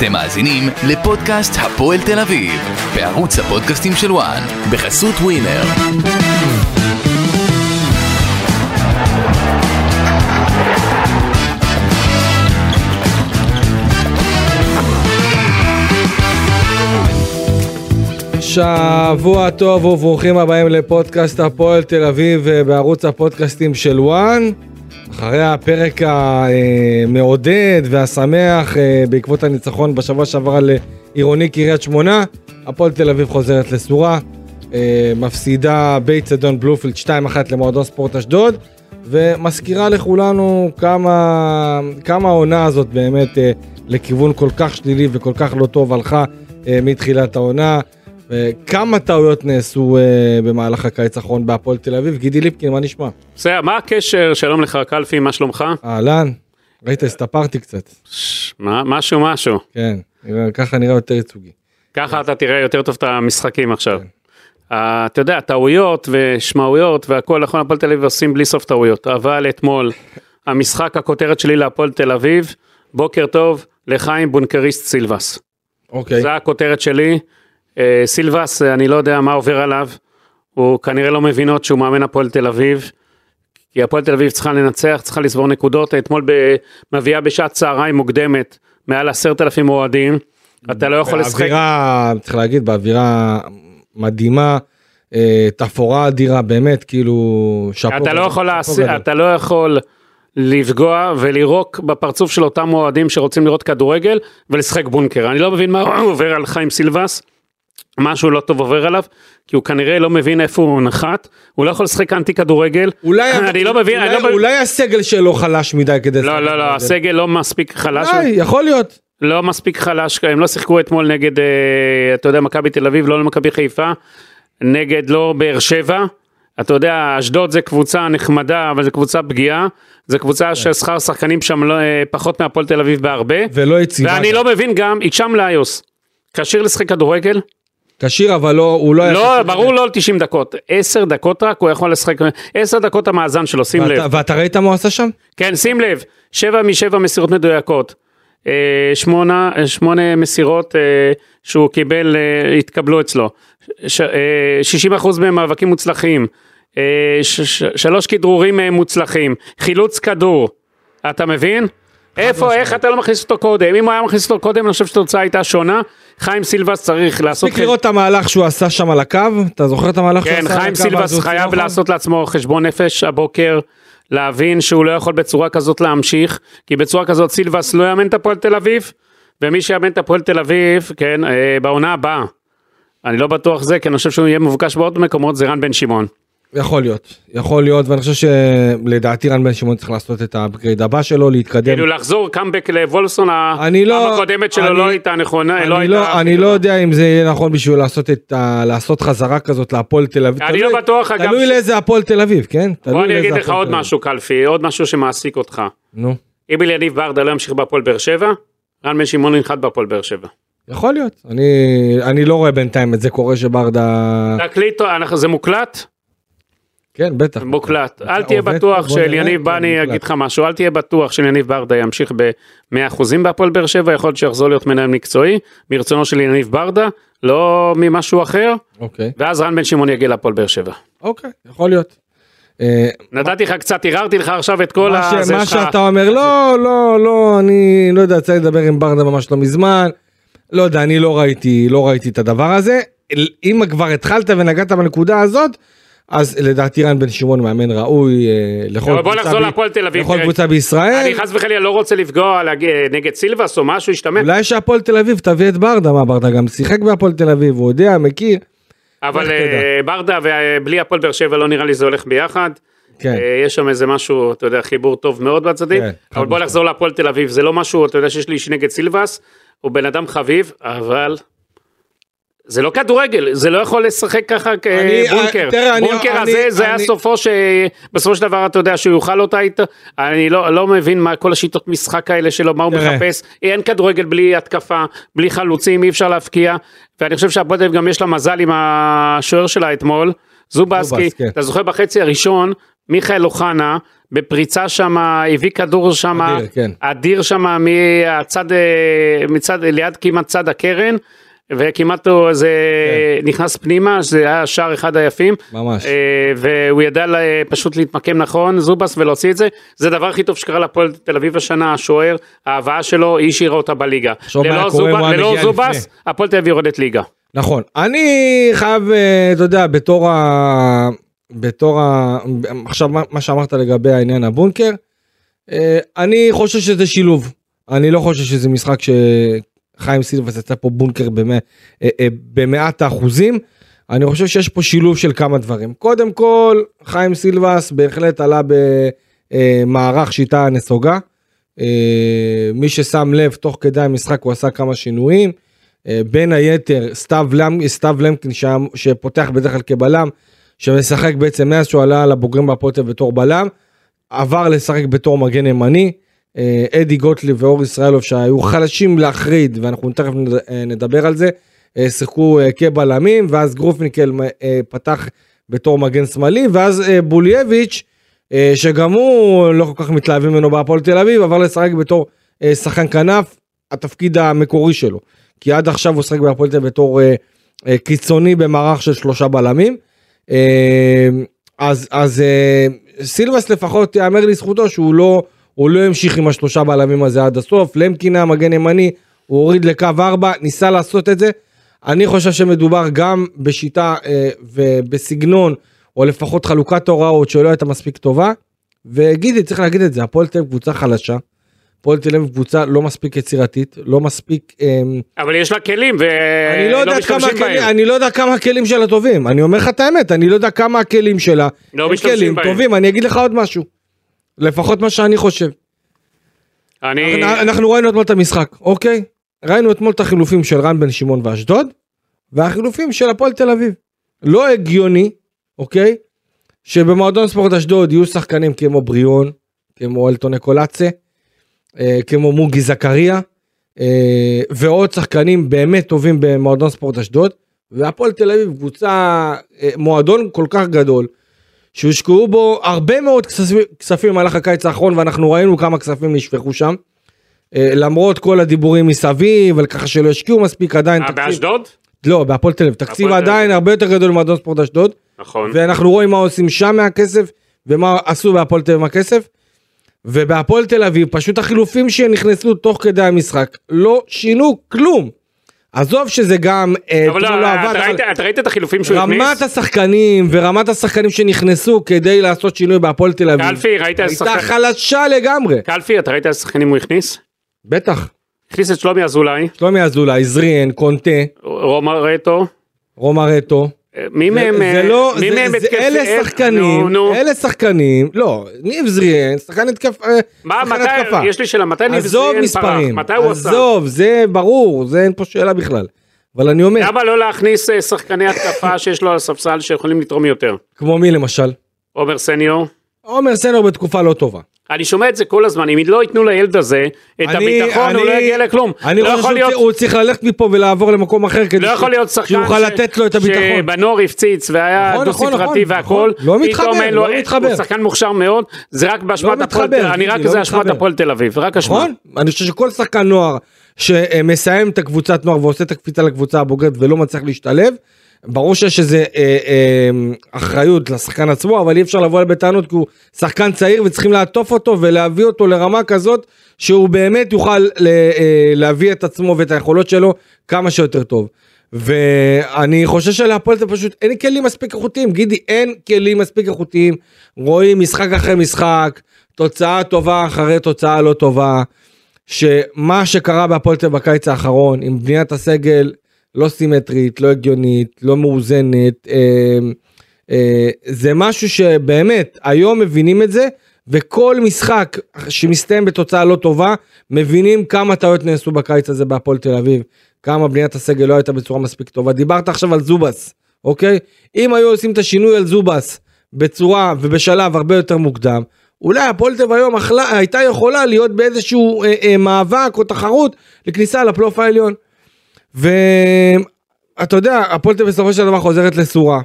אתם מאזינים לפודקאסט הפועל תל אביב, בערוץ הפודקאסטים של וואן, בחסות ווינר. שבוע טוב וברוכים הבאים לפודקאסט הפועל תל אביב אה, בערוץ הפודקאסטים של וואן. אחרי הפרק המעודד והשמח אה, בעקבות הניצחון בשבוע שעבר על עירוני קריית שמונה, הפועל תל אביב חוזרת לסורה, אה, מפסידה באיצטדיון בלופילד 2-1 למועדון ספורט אשדוד, ומזכירה לכולנו כמה, כמה העונה הזאת באמת לכיוון כל כך שלילי וכל כך לא טוב הלכה מתחילת העונה. כמה טעויות נעשו uh, במהלך הקיץ האחרון בהפועל תל אביב. גידי ליפקין, מה נשמע? בסדר, מה הקשר? שלום לך קלפי, מה שלומך? אהלן, ראית, הסתפרתי קצת. משהו משהו. כן, ככה נראה יותר ייצוגי. ככה אתה תראה יותר טוב את המשחקים עכשיו. כן. Uh, אתה יודע, טעויות ושמעויות והכל, נכון, הפועל תל אביב עושים בלי סוף טעויות. אבל אתמול, המשחק, הכותרת שלי להפועל תל אביב, בוקר טוב לחיים בונקריסט סילבס. אוקיי. זה הכותרת שלי. אה, סילבס, אה, אני לא יודע מה עובר עליו, הוא כנראה לא מבין עוד שהוא מאמן הפועל תל אביב, כי הפועל תל אביב צריכה לנצח, צריכה לסבור נקודות, אתמול מביאה בשעת צהריים מוקדמת, מעל עשרת אלפים אוהדים, אתה לא יכול לשחק. באווירה, צריך להגיד, באווירה מדהימה. אה, תפאורה אדירה באמת כאילו שאפו. אתה לא אתה לא יכול לפגוע ולירוק בפרצוף של אותם אוהדים שרוצים לראות כדורגל ולשחק בונקר. אני לא מבין מה עובר על חיים סילבס. משהו לא טוב עובר עליו, כי הוא כנראה לא מבין איפה הוא נחת, הוא לא יכול לשחק אנטי כדורגל, אולי, אני לא מבין, אולי, אני לא אולי הסגל שלו חלש מדי כדי... לא, לא, לא, הסגל לא מספיק חלש. אולי, יכול להיות. לא מספיק חלש, הם לא שיחקו אתמול נגד, אה, אתה יודע, מכבי תל אביב, לא למכבי חיפה, נגד לא באר שבע, אתה יודע, אשדוד זה קבוצה נחמדה, אבל זו קבוצה פגיעה, זו קבוצה כן. ששכר שחקנים שם לא, אה, פחות מהפועל תל אביב בהרבה. ולא יציבה. ואני לא מבין גם, איצ'אם לאיוס, כשיר לשחק כדורגל? כשיר אבל לא, הוא לא... לא, ברור לא 90 דקות, 10 דקות רק הוא יכול לשחק, 10 דקות המאזן שלו, שים ואת, לב. ואתה ראית מה הוא עשה שם? כן, שים לב, 7 מ-7 מסירות מדויקות, 8, אה, 8 מסירות אה, שהוא קיבל, אה, התקבלו אצלו, 60% מהם מאבקים מוצלחים, שלוש כדרורים מוצלחים, חילוץ כדור, אתה מבין? איפה, איך אתה לא מכניס אותו קודם? אם הוא היה מכניס אותו קודם, אני חושב שהתוצאה הייתה שונה. חיים סילבס צריך לעשות... מספיק לראות את המהלך שהוא עשה שם על הקו? אתה זוכר את המהלך שהוא כן, עשה על הקו? כן, חיים סילבס חייב לעשות לעצמו חשבון נפש הבוקר, להבין שהוא לא יכול בצורה כזאת להמשיך, כי בצורה כזאת סילבס לא יאמן את הפועל תל אביב, ומי שיאמן את הפועל תל אביב, כן, אה, בעונה הבאה. אני לא בטוח זה, כי אני חושב שהוא יהיה מבוקש בעוד מקומות, זה רן בן שמעון. יכול להיות, יכול להיות, ואני חושב שלדעתי רן בן שמעון צריך לעשות את ה upgrade הבא שלו, להתקדם. כאילו לחזור קאמבק לוולסון, לא, הקודמת שלו לא הייתה נכונה, אני לא הייתה... לא, אני לא יודע אם זה יהיה נכון בשביל לעשות, את ה, לעשות חזרה כזאת להפועל תל אביב. אני לא בטוח, אגב. תלוי לאיזה הפועל תל אביב, כן? בוא אני אגיד לך עוד משהו קלפי, עוד משהו שמעסיק אותך. נו. אם אליניב ברדה לא ימשיך בהפועל באר שבע, רן בן שמעון ינחת בהפועל באר שבע. יכול להיות, אני, אני לא רואה בינתיים את זה קורה שברדה... תקליט, זה מוקלט? כן, בטח. מוקלט. אל תהיה בטוח של יניב, בא אני אגיד לך משהו, אל תהיה בטוח של יניב ברדה ימשיך ב-100% בהפועל באר שבע, יכול להיות שיחזור להיות מנהל מקצועי, מרצונו של יניב ברדה, לא ממשהו אחר, אוקיי. ואז רן בן שמעון יגיע להפועל באר שבע. אוקיי, יכול להיות. אה, נתתי לך קצת, ערערתי לך עכשיו את כל ה... מה שאתה אומר, לא, לא, לא, אני לא יודע, יצא לדבר עם ברדה ממש לא מזמן, לא יודע, אני לא ראיתי, לא ראיתי את הדבר הזה. אם כבר התחלת ונגעת בנקודה הזאת, אז לדעתי רן בן שמעון מאמן ראוי אה, לכל קבוצה, בוא נחזור להפועל תל אביב, לכל קבוצה בישראל. אני חס וחלילה לא רוצה לפגוע נגד סילבס או משהו, ישתמש. אולי שהפועל תל אביב תביא את ברדה, מה ברדה גם שיחק בהפועל תל אביב, הוא יודע, מכיר. אבל אה, ברדה ובלי הפועל באר שבע לא נראה לי זה הולך ביחד. כן. אה, יש שם איזה משהו, אתה יודע, חיבור טוב מאוד בצדדים. כן, אבל בוא נחזור להפועל תל אביב, זה לא משהו, אתה יודע שיש לי איש נגד סילבס, הוא בן אדם חביב, אבל זה לא כדורגל, זה לא יכול לשחק ככה כבונקר. בונקר אני, הזה, אני, זה אני... היה סופו שבסופו של דבר אתה יודע שהוא יאכל אותה איתו. אני לא, לא מבין מה כל השיטות משחק האלה שלו, מה הוא תראה. מחפש. אין כדורגל בלי התקפה, בלי חלוצים, אי אפשר להבקיע. ואני חושב שהפועל גם יש לה מזל עם השוער שלה אתמול, זובסקי. כן. אתה זוכר בחצי הראשון, מיכאל אוחנה, בפריצה שם, הביא כדור שם, אדיר, כן. אדיר שם מהצד, אה, מצד, ליד כמעט צד הקרן, וכמעט הוא זה כן. נכנס פנימה, זה היה שער אחד היפים. ממש. אה, והוא ידע לה- פשוט להתמקם נכון, זובס, ולהוציא את זה. זה הדבר הכי טוב שקרה לפועל תל אביב השנה, השוער, ההבאה שלו, היא השאירה אותה בליגה. ללא זובס- ללא זובס. הפועל תל אביב יורדת ליגה. נכון. אני חייב, אה, אתה יודע, בתור ה... בתור ה... עכשיו, מה- שאמרת לגבי העניין הבונקר, אה, אני חושב שזה שילוב. אני לא חושב שזה משחק שחיים סילבס יצא פה בונקר. אה, אה, במאת האחוזים. אני חושב שיש פה שילוב של כמה דברים. קודם כל, חיים סילבס בהחלט עלה במערך שיטה נסוגה. אה, מי ששם לב, תוך כדי המשחק הוא עשה כמה שינויים. אה, בין היתר סתיו, למ, סתיו למקין שפותח בדרך כלל כבלם, שמשחק בעצם מאז שהוא עלה לבוגרים בהפועל בתור בלם, עבר לשחק בתור מגן ימני. אה, אדי גוטליב ואור ישראלוב שהיו חלשים להחריד ואנחנו תכף אה, נדבר על זה, אה, שיחקו כבלמים ואז גרופניקל פתח בתור מגן שמאלי ואז בולייביץ' שגם הוא לא כל כך מתלהבים ממנו בהפועל תל אביב עבר לשחק בתור שחקן כנף התפקיד המקורי שלו. כי עד עכשיו הוא שיחק בהפועל תל אביב בתור קיצוני במערך של שלושה בלמים. אז אז סילבס לפחות יאמר לזכותו שהוא לא הוא לא המשיך עם השלושה בלמים הזה עד הסוף למקין היה מגן ימני הוא הוריד לקו ארבע ניסה לעשות את זה. אני חושב שמדובר גם בשיטה אה, ובסגנון או לפחות חלוקת הוראות שלא הייתה מספיק טובה. וגידי צריך להגיד את זה הפועל תל אביב קבוצה חלשה. הפועל תל אביב קבוצה לא מספיק יצירתית לא מספיק. אה, אבל יש לה כלים, לא ולא יודע כמה משתמשים בהם. אני לא יודע כמה הכלים שלה טובים, אני אומר לך את האמת, אני לא יודע כמה הכלים שלה, לא הם כלים בהם. טובים, אני אגיד לך עוד משהו, לפחות מה שאני חושב. אני... אנחנו- אנחנו ראינו אתמול את המשחק, אוקיי? ראינו אתמול את החילופים של רן בן שמעון ואשדוד, והחילופים של הפועל תל אביב. לא הגיוני, אוקיי? שבמועדון ספורט אשדוד יהיו שחקנים כמו בריאון, כמו אלטון אקולצה, אה, כמו מוגי זכריה, אה, ועוד שחקנים באמת טובים במועדון ספורט אשדוד, והפועל תל אביב קבוצה, אה, מועדון כל כך גדול, שהושקעו בו הרבה מאוד כספים, במהלך הקיץ האחרון, ואנחנו ראינו כמה כספים נשפכו שם. אה, למרות כל הדיבורים מסביב, על ככה שלא השקיעו מספיק עדיין. אה, תקציב- באשדוד? לא, בהפועל תל אביב. תקציב עדיין. הרבה יותר גדול ממועדון ספורט אשדוד, נכון. ואנחנו רואים מה עושים שם מהכסף, ומה עשו בהפועל תל אביב מהכסף. ובהפועל תל אביב, פשוט החילופים שנכנסו תוך כדי המשחק, לא שינו כלום. עזוב שזה גם, אה, אבל לא, לא אתה עבד, ראית- אבל אתה ראית את החילופים שהוא הכניס? רמת השחקנים ורמת השחקנים שנכנסו כדי לעשות שינוי בהפועל תל אביב, קלפי, ראית איזה הייתה שחקן? חלשה לגמרי. קלפי, אתה ראית איזה שחקנים הוא הכניס? בטח. הכניס את שלומי אזולאי, שלומי אזולאי, זריאן, קונטה, רומא רטו. מי זה- מהם... זה לא, מי זה- מהם התקפי- אלה אה, שחקנים. אלה שחקנים, לא, ניב זריאן, שחקן התקף, אה, מה, מתי. יש לי שאלה, מתי ניב עזוב זריאן פרח? מספרים, מתי הוא עשה? עזוב, זה ברור, זה אין פה שאלה בכלל. אבל אני אומר, למה לא להכניס אה, שחקני התקפה שיש לו על הספסל שיכולים לתרום יותר? כמו מי למשל? עומר סניור? עומר סנור בתקופה לא טובה. אני שומע את זה כל הזמן, אם לא ייתנו לילד הזה את אני- הביטחון, הוא אני- לא יגיע לכלום. אני לא חושב שהוא להיות- צר- הוא צריך ללכת מפה ולעבור למקום אחר כדי לא ש- יכול להיות שחקן שיוכל ש- לתת לו את הביטחון. שבנוער הפציץ והיה נכון, דו נכון, ספרתי נכון, והכל, נכון. לא מתחבר, לו- לא מתחבר. הוא שחקן מוכשר מאוד, זה רק באשמת לא הפועל, אני רק לא זה אשמת. הפועל תל אביב, רק אשמה. נכון? אני חושב שכל שחקן נוער שמסיים את הקבוצת נוער ועושה את הקפיצה לקבוצה הבוגרת ולא מצליח להשתלב, ברור שיש איזה אה, אה, אחריות לשחקן עצמו, אבל אי אפשר לבוא אליו בטענות כי הוא שחקן צעיר וצריכים לעטוף אותו ולהביא אותו לרמה כזאת שהוא באמת יוכל ל, אה, להביא את עצמו ואת היכולות שלו כמה שיותר טוב. ואני חושב שלהפועל זה פשוט אין כלים מספיק איכותיים גידי אין כלים מספיק איכותיים רואים משחק אחרי משחק תוצאה טובה אחרי תוצאה לא טובה שמה שקרה בהפועל בקיץ האחרון עם בניית הסגל לא סימטרית לא הגיונית לא מאוזנת אה, אה, זה משהו שבאמת היום מבינים את זה וכל משחק שמסתיים בתוצאה לא טובה מבינים כמה טעויות נעשו בקיץ הזה בהפועל תל אביב כמה בניית הסגל לא הייתה בצורה מספיק טובה דיברת עכשיו על זובס אוקיי אם היו עושים את השינוי על זובס בצורה ובשלב הרבה יותר מוקדם אולי הפועל תל אביב היום אכלה, הייתה יכולה להיות באיזשהו אה, אה, מאבק או תחרות לכניסה לפלייאוף העליון. ואתה יודע הפועל תל אביב בסופו של דבר חוזרת לסורה.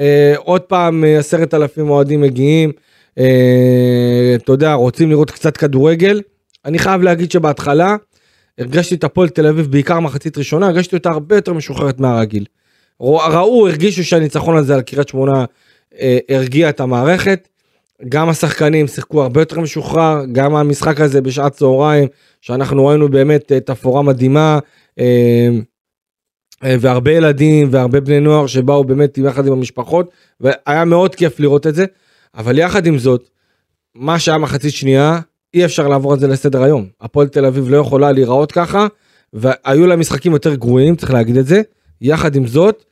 אה, עוד פעם אה, עשרת אלפים אוהדים מגיעים אה, אתה יודע, רוצים לראות קצת כדורגל. אני חייב להגיד שבהתחלה הרגשתי את הפועל תל אביב, בעיקר מחצית ראשונה, הרגשתי אותה הרבה יותר משוחררת מהרגיל. ראו, הרגישו שהניצחון הזה על קריית שמונה אה, הרגיע את המערכת. גם השחקנים שיחקו הרבה יותר משוחרר, גם המשחק הזה בשעת צהריים, שאנחנו ראינו באמת אה, תפאורה מדהימה, והרבה ילדים והרבה בני נוער שבאו באמת יחד עם המשפחות, והיה מאוד כיף לראות את זה, אבל יחד עם זאת, מה שהיה מחצית שנייה, אי אפשר לעבור על זה לסדר היום. הפועל תל אביב לא יכולה להיראות ככה, והיו לה משחקים יותר גרועים, צריך להגיד את זה. יחד עם זאת,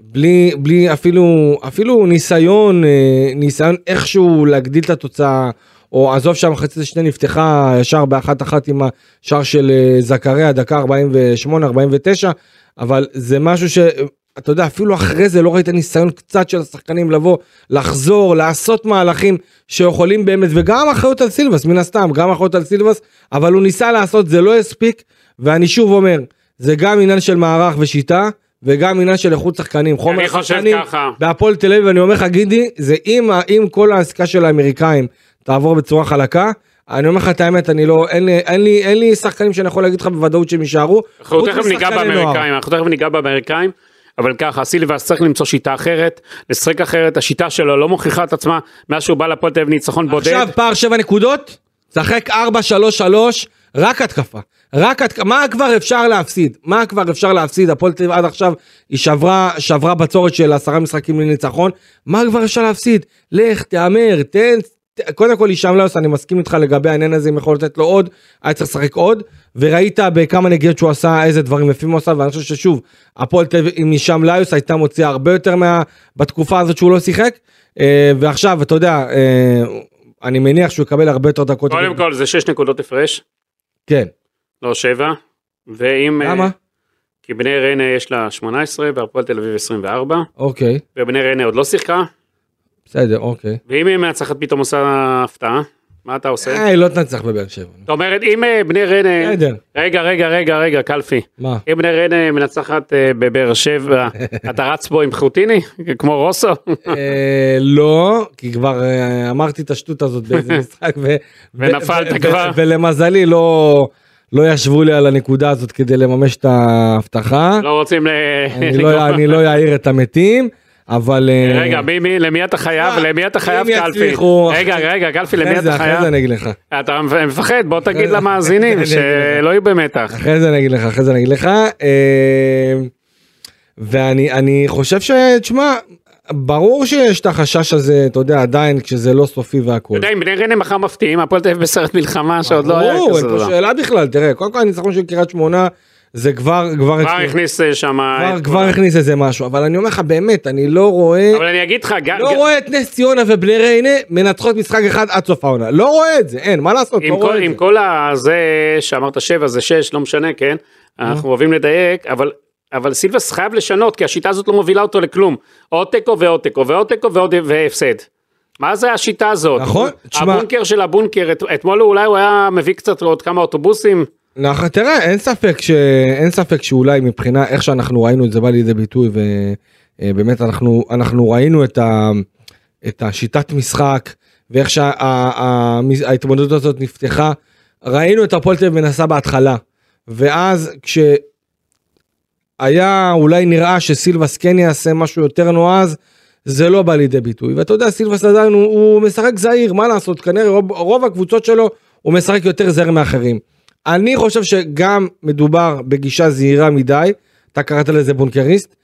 בלי, בלי אפילו, אפילו ניסיון, אה, ניסיון איכשהו להגדיל את התוצאה, או עזוב שהמחצית השנייה נפתחה ישר באחת אחת עם השער של אה, זכריה, דקה 48-49, אבל זה משהו ש... אתה יודע, אפילו אחרי זה לא ראית ניסיון קצת של השחקנים לבוא, לחזור, לעשות מהלכים שיכולים באמת, וגם אחריות על סילבס, מן הסתם, גם אחריות על סילבס, אבל הוא ניסה לעשות, זה לא הספיק, ואני שוב אומר, זה גם עניין של מערך ושיטה, וגם עניין של איכות שחקנים. חושב ככה. בהפועל תל אביב, אני אומר לך, גידי, זה אם, אם כל העסקה של האמריקאים תעבור בצורה חלקה, אני אומר לך את האמת, אני לא, אין לי, אין לי, אין לי שחקנים שאני יכול להגיד לך בוודאות שהם יישארו. אנחנו תכף ניגע באמריקאים, אנחנו תכף ניגע באמריקאים. אבל ככה סילבס צריך למצוא שיטה אחרת, לשחק אחרת, השיטה שלו לא מוכיחה את עצמה מאז שהוא בא לפועל תל אביב ניצחון בודד. עכשיו פער 7 נקודות, שחק 4-3-3, רק התקפה. רק התקפה, מה כבר אפשר להפסיד? מה כבר אפשר להפסיד? הפועל תל אביב עד עכשיו היא שברה, שברה בצורת של עשרה משחקים לניצחון, מה כבר אפשר להפסיד? לך, תהמר, תן, קודם כל הישאם לאוס אני מסכים איתך לגבי העניין הזה אם יכול לתת לו עוד היה צריך לשחק עוד וראית בכמה נגיעות שהוא עשה איזה דברים יפים הוא עשה ואני חושב ששוב הפועל תל אביב עם הישאם לאוס הייתה מוציאה הרבה יותר מה בתקופה הזאת שהוא לא שיחק אה, ועכשיו אתה יודע אה, אני מניח שהוא יקבל הרבה יותר דקות. קודם כל זה 6 נקודות הפרש. כן. לא 7. ואם... אה, למה? כי בני ריינה יש לה 18 והפועל תל אביב 24. אוקיי. ובני ריינה עוד לא שיחקה. בסדר, אוקיי. ואם היא מנצחת פתאום עושה הפתעה, מה אתה עושה? אה, היא לא תנצח בבאר שבע. זאת אומרת, אם אה, בני ריינה... בסדר. רגע, רגע, רגע, רגע, קלפי. מה? אם בני ריינה מנצחת אה, בבאר שבע, אתה רץ בו עם חוטיני? כמו רוסו? אה, לא, כי כבר אמרתי את השטות הזאת באיזה משחק. ונפלת כבר. ולמזלי לא... לא ישבו לי על הנקודה הזאת כדי לממש את ההבטחה. לא רוצים ל... לא אני לא אעיר את המתים. אבל... אה, רגע, מי, מי, למי אתה חייב? למי אתה חייב קלפי? רגע, רגע, קלפי, למי אתה חייב? אחרי זה אני אגיד לך. אתה מפחד, בוא תגיד למאזינים שלא יהיו במתח. אחרי זה אני אגיד לך, אחרי זה אני אגיד לך. אה, ואני חושב ש... תשמע, ברור שיש את החשש הזה, אתה יודע, עדיין כשזה לא סופי והכל. אתה יודע, אם בני ריינה מחר מפתיעים, הפועל תל אביב בסרט מלחמה שעוד לא היה כזה דבר. ברור, אין פה שאלה בכלל, תראה, קודם כל הניצחון של קריית שמונה. זה כבר כבר כבר הכניס אה, שם כבר כבר הכניס איזה משהו אבל אני אומר לך באמת אני לא רואה אבל אני אגיד לך לא רואה את נס ציונה ובני ריינה מנצחות משחק אחד עד סוף העונה לא רואה את זה אין מה לעשות עם לא כל עם כל הזה שאמרת שבע זה שש לא משנה כן אנחנו אוהבים לדייק אבל אבל סילבס חייב לשנות כי השיטה הזאת לא מובילה אותו לכלום עוד תיקו ועוד תיקו ועוד תיקו ועוד והפסד. מה זה השיטה הזאת? נכון, הבונקר של הבונקר אתמול אולי הוא היה מביא קצת עוד כמה אוטובוסים. נכון, תראה, אין ספק, ש... אין ספק שאולי מבחינה איך שאנחנו ראינו את זה בא לידי ביטוי ובאמת אנחנו, אנחנו ראינו את, ה... את השיטת משחק ואיך שההתמודדות שה... הזאת נפתחה, ראינו את הפועל תל אביב מנסה בהתחלה ואז כשהיה אולי נראה שסילבס כן יעשה משהו יותר נועז זה לא בא לידי ביטוי. ואתה יודע סילבס עדיין הוא, הוא משחק זהיר מה לעשות? כנראה רוב, רוב הקבוצות שלו הוא משחק יותר זהיר מאחרים. אני חושב שגם מדובר בגישה זהירה מדי, אתה קראת לזה בונקריסט.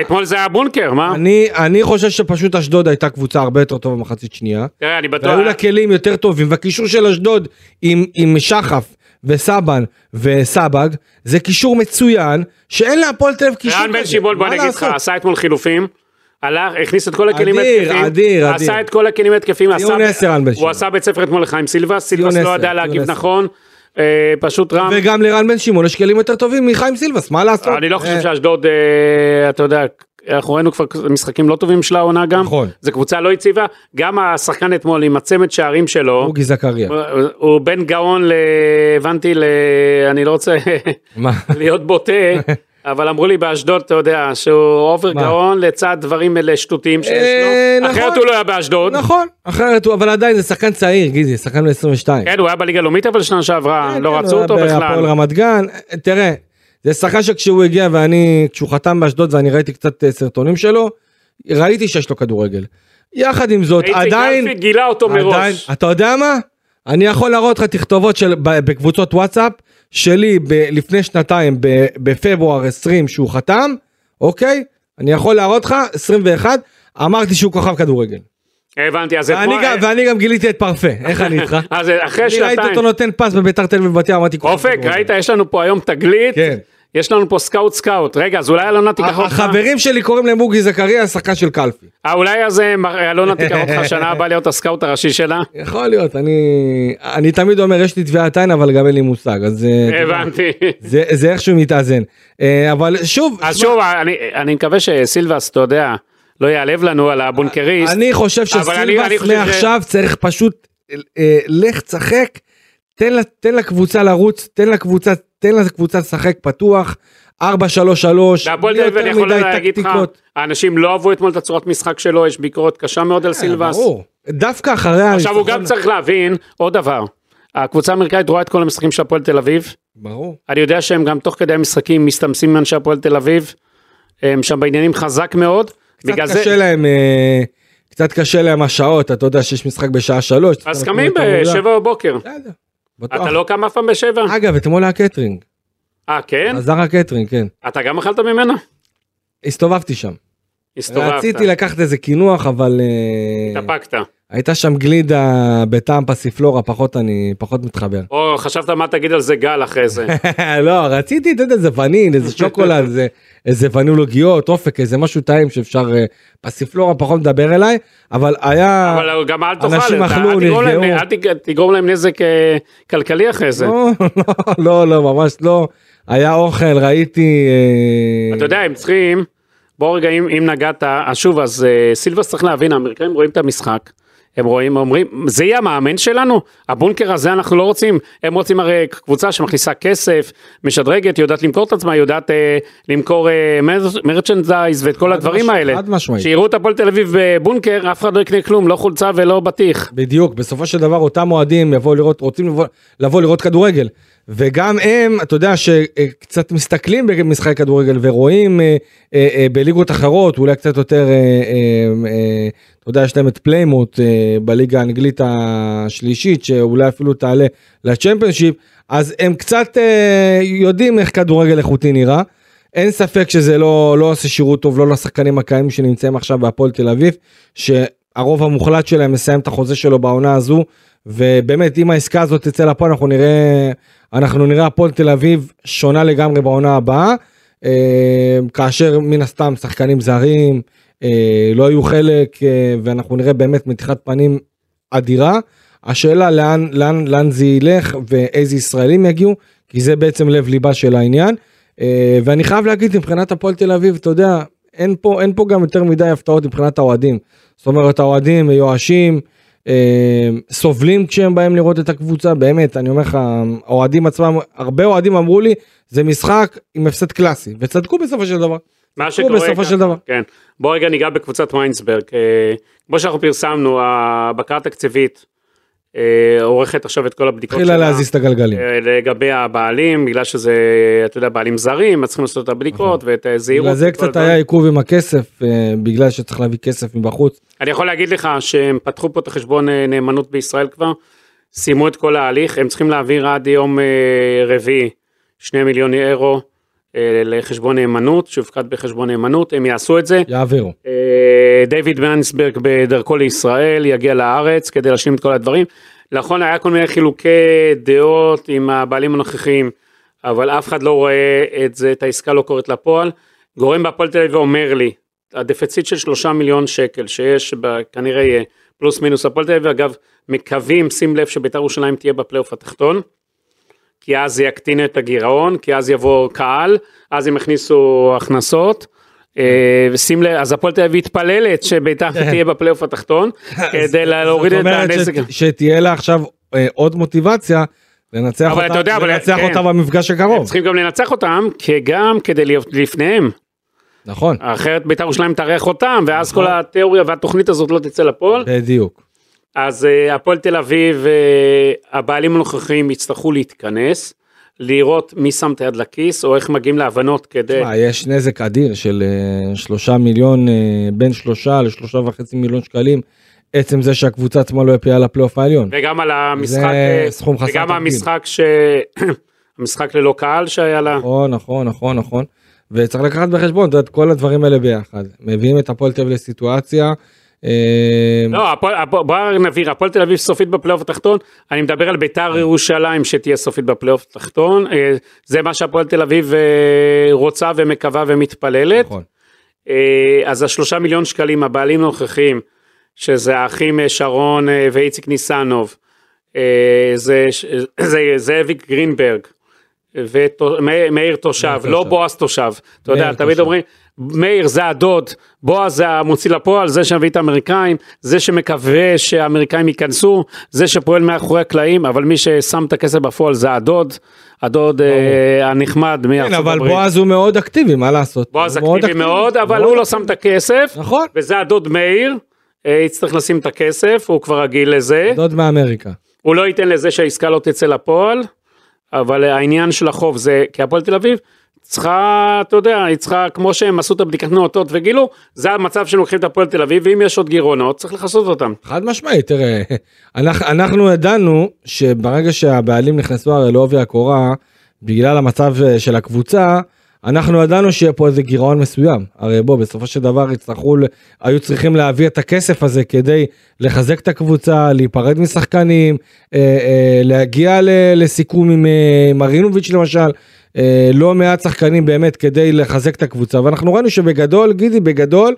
אתמול זה היה בונקר, מה? אני, אני חושב שפשוט אשדוד הייתה קבוצה הרבה יותר טובה במחצית שנייה. תראה, אני בטוח. והיו לה כלים יותר טובים, והקישור של אשדוד עם, עם שחף וסבן וסבג, זה קישור מצוין, שאין להפועל תל אביב קישור כזה. רן בן שמעון, בוא נגיד לך, עשה אתמול חילופים. הלך, הכניס את כל הכלים ההתקפיים, אדיר, אדיר, עשה את כל הכלים שמעון. הוא עשה בית ספר אתמול לחיים סילבס, סילבס לא ידע להגיב נכון. אה, פשוט רם. וגם לרן בן שמעון יש כלים יותר טובים מחיים סילבס, מה לעשות? אני לא חושב אה. שאשדוד, אה, אתה יודע, אנחנו ראינו כבר משחקים לא טובים של העונה גם. נכון. זו קבוצה לא יציבה. גם השחקן אתמול עם הצמד שערים שלו. אוגי זכריה. הוא בין גאון ל... הבנתי ל... אני לא רוצה להיות בוטה. אבל אמרו לי באשדוד, אתה יודע, שהוא אובר גאון לצד דברים אלה שטותיים שיש אה, לו. נכון. אחרת הוא לא היה באשדוד. נכון, אחרת הוא, אבל עדיין זה שחקן צעיר, גיזי, שחקן בן 22. כן, הוא היה בליגה הלאומית אבל שנה שעברה, כן, לא כן, רצו הוא אותו היה בהפועל בכלל. רמת גן, תראה, זה שחקן שכשהוא הגיע ואני, כשהוא חתם באשדוד ואני ראיתי קצת אה, סרטונים שלו, ראיתי שיש לו כדורגל. יחד עם זאת, איציק עדיין, אלפי גילה אותו מראש. אתה יודע מה? אני יכול להראות לך תכתובות של, בקבוצות וואטסאפ שלי ב, לפני שנתיים ב, בפברואר 20 שהוא חתם, אוקיי? אני יכול להראות לך 21, אמרתי שהוא כוכב כדורגל. הבנתי, אז ואני אתמול... גם, ואני גם גיליתי את פרפה, איך אני איתך? אז אחרי אני ראיתי שנתיים. אותו נותן פס בביתר תל אביב בבת ים, אמרתי אופק. ראית, יש לנו פה היום תגלית. כן. יש לנו פה scout scout. רגע, אז אולי אלונה תיקח אותך. החברים שלי קוראים להם בוגי זכריה, השחקן של קלפי. אה, אולי אז אה, אלונה תיקח אותך שנה הבאה להיות הסקאוט הראשי שלה. יכול להיות, אני אני תמיד אומר, יש לי תביעת עין, אבל גם אין לי מושג, אז אה, הבנתי. זה זה איכשהו מתאזן. אה, אבל שוב, אז שוב, אני- אני מקווה שסילבס, אתה יודע, לא יעלב לנו על הבונקריסט. אני חושב שסילבס מעכשיו צריך פשוט, לך תשחק, תן לה- תן לקבוצה לרוץ, תן לקבוצה, תן לקבוצה לשחק פתוח, 4-3-3, והפועל תל אביב, אני יכול להגיד לך. האנשים לא אהבו אתמול את הצורת משחק שלו, יש ביקורת קשה מאוד על סילבס. ברור, דווקא אחרי עכשיו הוא גם צריך להבין עוד דבר. הקבוצה האמריקאית רואה את כל המשחקים של הפועל תל אביב. ברור. אני יודע שהם גם תוך כדי המשחקים מסתמסים מאנשי הפועל תל אביב. הם שם בעניינים חזק מאוד. קצת קשה זה, להם, אה, קצת קשה להם השעות, אתה יודע שיש משחק בשעה שלוש. אז קמים. בשבע בבוקר. בטוח. אתה לא קם אף פעם בשבע? אגב, אתמול היה קטרינג, אה, כן? עזר הקייטרינג, כן. אתה גם אכלת ממנה? הסתובבת שם. הסתובבת. רציתי לקחת איזה קינוח, אבל אה, התאפקת. הייתה שם גלידה בטעם פסיפלורה, פחות אני, פחות מתחבר. או חשבת מה תגיד על זה גל אחרי זה. לא, רציתי, אתה יודע, איזה וניל, איזה שוקולד, איזה- איזה וניל עוגיות, אופק, איזה משהו טעים שאפשר, אה, פסיפלורה פחות מדבר אליי, אבל היה... אבל גם אל תאכל, אנשים אכלו, נפגעו. אל תג- תגרום להם נזק אה, כלכלי אחרי זה. לא, לא, לא, ממש לא. היה אוכל, ראיתי... אה, אתה יודע, הם צריכים, בוא רגע, אם, אם נגעת, אז שוב, אז סילבס צריך להבין, האמריקאים רואים את המשחק, הם רואים, אומרים, זה יהיה המאמן שלנו? הבונקר הזה אנחנו לא רוצים, הם רוצים הרי קבוצה שמכניסה כסף, משדרגת, יודעת למכור את עצמה, יודעת uh, למכור uh, merchandise ואת כל הדברים משמעית, האלה. חד משמעית. שיראו את הפועל תל אביב בבונקר, אף אחד לא יקנה כלום, לא חולצה ולא בטיח. בדיוק, בסופו של דבר אותם אוהדים יבואו לראות, רוצים לבוא, לבוא לראות כדורגל. וגם הם, אתה יודע, שקצת מסתכלים במשחקי כדורגל ורואים אה, אה, אה, בליגות אחרות, אולי קצת יותר, אה, אה, אה, יודע, יש להם את פליימוט אה, בליגה האנגלית השלישית, שאולי אפילו תעלה לצ'מפיונשיפ, אז הם קצת אה, יודעים איך כדורגל איכותי נראה. אין ספק שזה לא, לא עושה שירות טוב לא לשחקנים הקיימים שנמצאים עכשיו בהפועל תל אביב, שהרוב המוחלט שלהם מסיים את החוזה שלו בעונה הזו, ובאמת אם העסקה הזאת תצא לפועל אנחנו נראה, אנחנו נראה הפועל תל אביב שונה לגמרי בעונה הבאה, אה, כאשר מן הסתם שחקנים זרים לא יהיו חלק אה, ואנחנו נראה באמת מתיחת פנים אדירה. השאלה לאן, לאן, לאן זה ילך ואיזה ישראלים יגיעו, כי זה בעצם לב ליבה של העניין. אה, ואני חייב להגיד מבחינת הפועל תל אביב, אתה יודע, אין פה, אין פה גם יותר מדי הפתעות מבחינת האוהדים. זאת אומרת, האוהדים מיואשים, אה, סובלים כשהם באים לראות את הקבוצה, באמת, אני אומר לך, האוהדים עצמם, הרבה אוהדים אמרו לי, זה משחק עם הפסד קלאסי, וצדקו בסופו של דבר. מה שקורה בסופו ככה, של דבר. כן. בוא רגע ניגע בקבוצת מיינסברג. אה, כמו שאנחנו פרסמנו, הבקרה התקציבית אה, עורכת עכשיו את כל הבדיקות התחילה להזיז את הגלגלים. אה, לגבי הבעלים, בגלל שזה, אתה יודע, בעלים זרים, אז צריכים לעשות את הבדיקות ואת הזהירות. בגלל זה קצת. היה עיכוב עם הכסף, בגלל שצריך להביא כסף מבחוץ. אני יכול להגיד לך שהם פתחו פה את החשבון נאמנות בישראל כבר, סיימו את כל ההליך, הם צריכים להעביר עד יום רביעי שני מיליון אירו לחשבון נאמנות, שהופקד בחשבון נאמנות, הם יעשו את זה. יעבירו. אה, דיוויד מנסברג בדרכו לישראל יגיע לארץ כדי להשלים את כל הדברים. נכון היה כל מיני חילוקי דעות עם הבעלים הנוכחיים, אבל אף אחד לא רואה את זה, את העסקה לא קורית לפועל. גורם בהפועל תל אביב אומר לי, הדפיציט של שלושה מיליון שקל שיש כנראה יהיה פלוס מינוס הפועל תל אביב, אגב מקווים, שים לב שבית"ר ירושלים תהיה בפלייאוף התחתון. כי אז זה יקטין את הגירעון, כי אז יבוא קהל, אז הם יכניסו הכנסות. אה, ושים לב, אז הפועל תל אביב מתפללת שבית"ר תהיה בפלייאוף התחתון, כדי להוריד את הנזק. שתהיה לה עכשיו אה, עוד מוטיבציה לנצח אבל אותה, יודע, אבל- לנצח כן. אותה במפגש הם הקרוב. צריכים גם לנצח אותם, כי גם כדי להיות לפניהם, נכון, אחרת בית"ר ירושלים תארח אותם, ואז כל התיאוריה והתוכנית הזאת לא תצא לפועל. בדיוק. אז אה, הפועל תל אביב, אה, הבעלים הנוכחיים יצטרכו להתכנס, לראות מי שם את היד לכיס, או איך מגיעים להבנות כדי... תשמע, יש נזק אדיר של אה, שלושה מיליון, בין שלושה לשלושה וחצי מיליון שקלים, עצם זה שהקבוצה עצמה לא הפיעה לפלייאוף העליון. וגם על המשחק, סכום חסר וגם. המשחק ש... המשחק ללא קהל שהיה לה. נכון, נכון, נכון, נכון. וצריך לקחת בחשבון, את כל הדברים האלה ביחד. מביאים את הפועל תל אביב לסיטואציה. אה, לא, בוא נבהיר, הפועל תל אביב סופית בפלייאוף התחתון, אני מדבר על ביתר ירושלים שתהיה סופית בפלייאוף התחתון, אה, זה מה שהפועל תל אביב אה, רוצה ומקווה ומתפללת. נכון. אה, אז השלושה מיליון שקלים הבעלים הנוכחיים, שזה האחים שרון ואיציק ניסנוב, זה זאביק גרינברג. ומאיר תושב, לא. בועז תושב, אתה יודע, תמיד. אומרים, מאיר זה הדוד, בועז זה המוציא לפועל, זה שמביא את האמריקאים, זה שמקווה שהאמריקאים ייכנסו, זה שפועל מאחורי הקלעים, אבל מי ששם את הכסף בפועל זה הדוד, הדוד אה, הנחמד כן, מארצות אבל הברית. בועז הוא מאוד אקטיבי, מה לעשות? בועז אקטיבי מאוד, אבל הוא לא שם את הכסף, נכון, וזה הדוד מאיר, אה, יצטרך לשים את הכסף, הוא כבר רגיל לזה, דוד מאמריקה. הוא לא ייתן לזה שהעסקה לא תצא לפועל, אבל העניין של החוב זה, כי הפועל תל אביב צריכה, אתה יודע, היא צריכה, כמו שהם עשו את הבדיקת נאותות וגילו, זה המצב שהם לוקחים את הפועל תל אביב, ואם יש עוד גירעונות, צריך לכסות אותם. חד משמעית, תראה, אנחנו, אנחנו ידענו שברגע שהבעלים נכנסו הרי לעובי הקורה, בגלל המצב אה, של הקבוצה, אנחנו ידענו שיהיה פה איזה גירעון מסוים. הרי בוא, בסופו של דבר יצטרכו, היו צריכים להביא את הכסף הזה כדי לחזק את הקבוצה, להיפרד משחקנים, אה, אה, להגיע ל, לסיכום עם אה, מרינוביץ' למשל. אה, לא מעט שחקנים באמת כדי לחזק את הקבוצה ואנחנו ראינו שבגדול גידי בגדול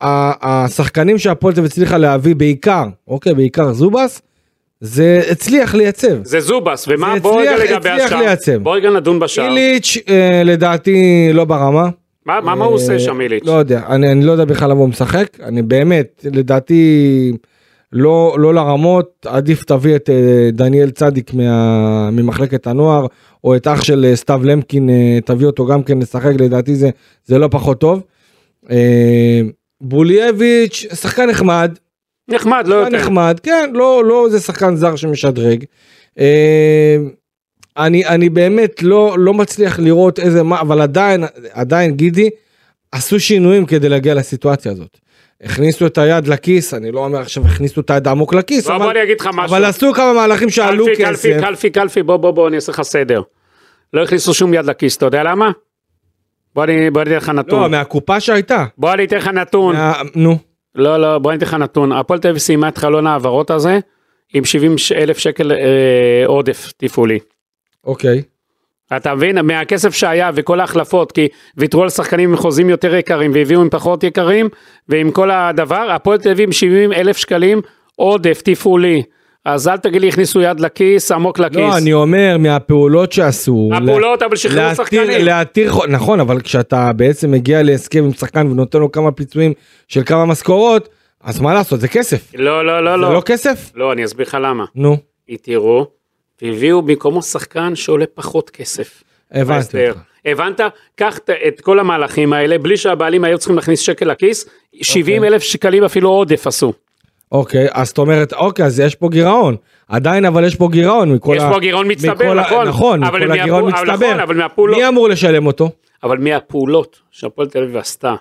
השחקנים שהפועל תל הצליחה להביא בעיקר אוקיי בעיקר זובס זה הצליח לייצב. זה זובס, ומה, זה בוא רגע לגבי הצליח לייצב. בוא רגע נדון בשאר, איליץ' אה, לדעתי לא ברמה. מה מה- מה הוא עושה שם איליץ'? לא יודע אני, אני לא יודע בכלל למה הוא משחק אני באמת לדעתי לא לא לרמות עדיף תביא את אה, דניאל צדיק מה, ממחלקת הנוער או את אח של אה, סתיו למקין אה, תביא אותו גם כן לשחק לדעתי זה זה לא פחות טוב. אה, בולייביץ' שחקן נחמד נחמד, לא יותר. נחמד כן לא לא זה שחקן זר שמשדרג. אה, אני אני באמת לא לא מצליח לראות איזה מה אבל עדיין עדיין גידי עשו שינויים כדי להגיע לסיטואציה הזאת. הכניסו את היד לכיס אני לא אומר עכשיו הכניסו את היד עמוק לכיס בוא בוא אבל, אני אגיד לך משהו. אבל עשו כמה מהלכים שעלו קלפי, כסף. קלפי, קלפי, קלפי, בוא, בוא, בוא, אני אעשה לך סדר. לא הכניסו שום יד לכיס, אתה יודע למה? בוא אני, בוא אני אתן לך לא נתון. מהקופה שהייתה. בוא אני אתן לך נתון. מה, נו. לא, לא, בוא אני אתן לך נתון. הפועל תל אביב סיימה את חלון ההעברות הזה עם 70 אלף שקל אה, עודף תפעולי. אוקיי. אתה מבין? מהכסף שהיה וכל ההחלפות, כי ויתרו על שחקנים עם חוזים יותר יקרים והביאו עם פחות יקרים, ועם כל הדבר, הפועל תל אביב עם 70 אלף שקלים עודף תפעולי. אז אל תגיד לי הכניסו יד לכיס, עמוק לכיס. לא אני אומר מהפעולות שעשו. הפעולות, אבל שחררו שחקנים. להתיר, נכון אבל כשאתה בעצם מגיע להסכם עם שחקן ונותן לו כמה פיצויים של כמה משכורות אז מה לעשות זה כסף. לא, לא, לא, זה לא. לא כסף? לא, אני אסביר לך למה. נו. התירו, והביאו במקומו שחקן שעולה פחות כסף. הבנתי. אותך. הבנת? קח את- את כל המהלכים האלה, בלי שהבעלים היו צריכים להכניס שקל לכיס, 70 אלף שקלים אפילו עודף עשו. אוקיי אז זאת אומרת אוקיי אז יש פה גירעון עדיין אבל יש פה גירעון מכל יש ה... פה גירעון מצטבר, מכל ה- נכון. נכון אבל מכל הגירעון אבל מצטבר. נכון, אבל מהפעולות- מי אמור לשלם אותו? אבל מהפעולות שהפועל תל אביב עשתה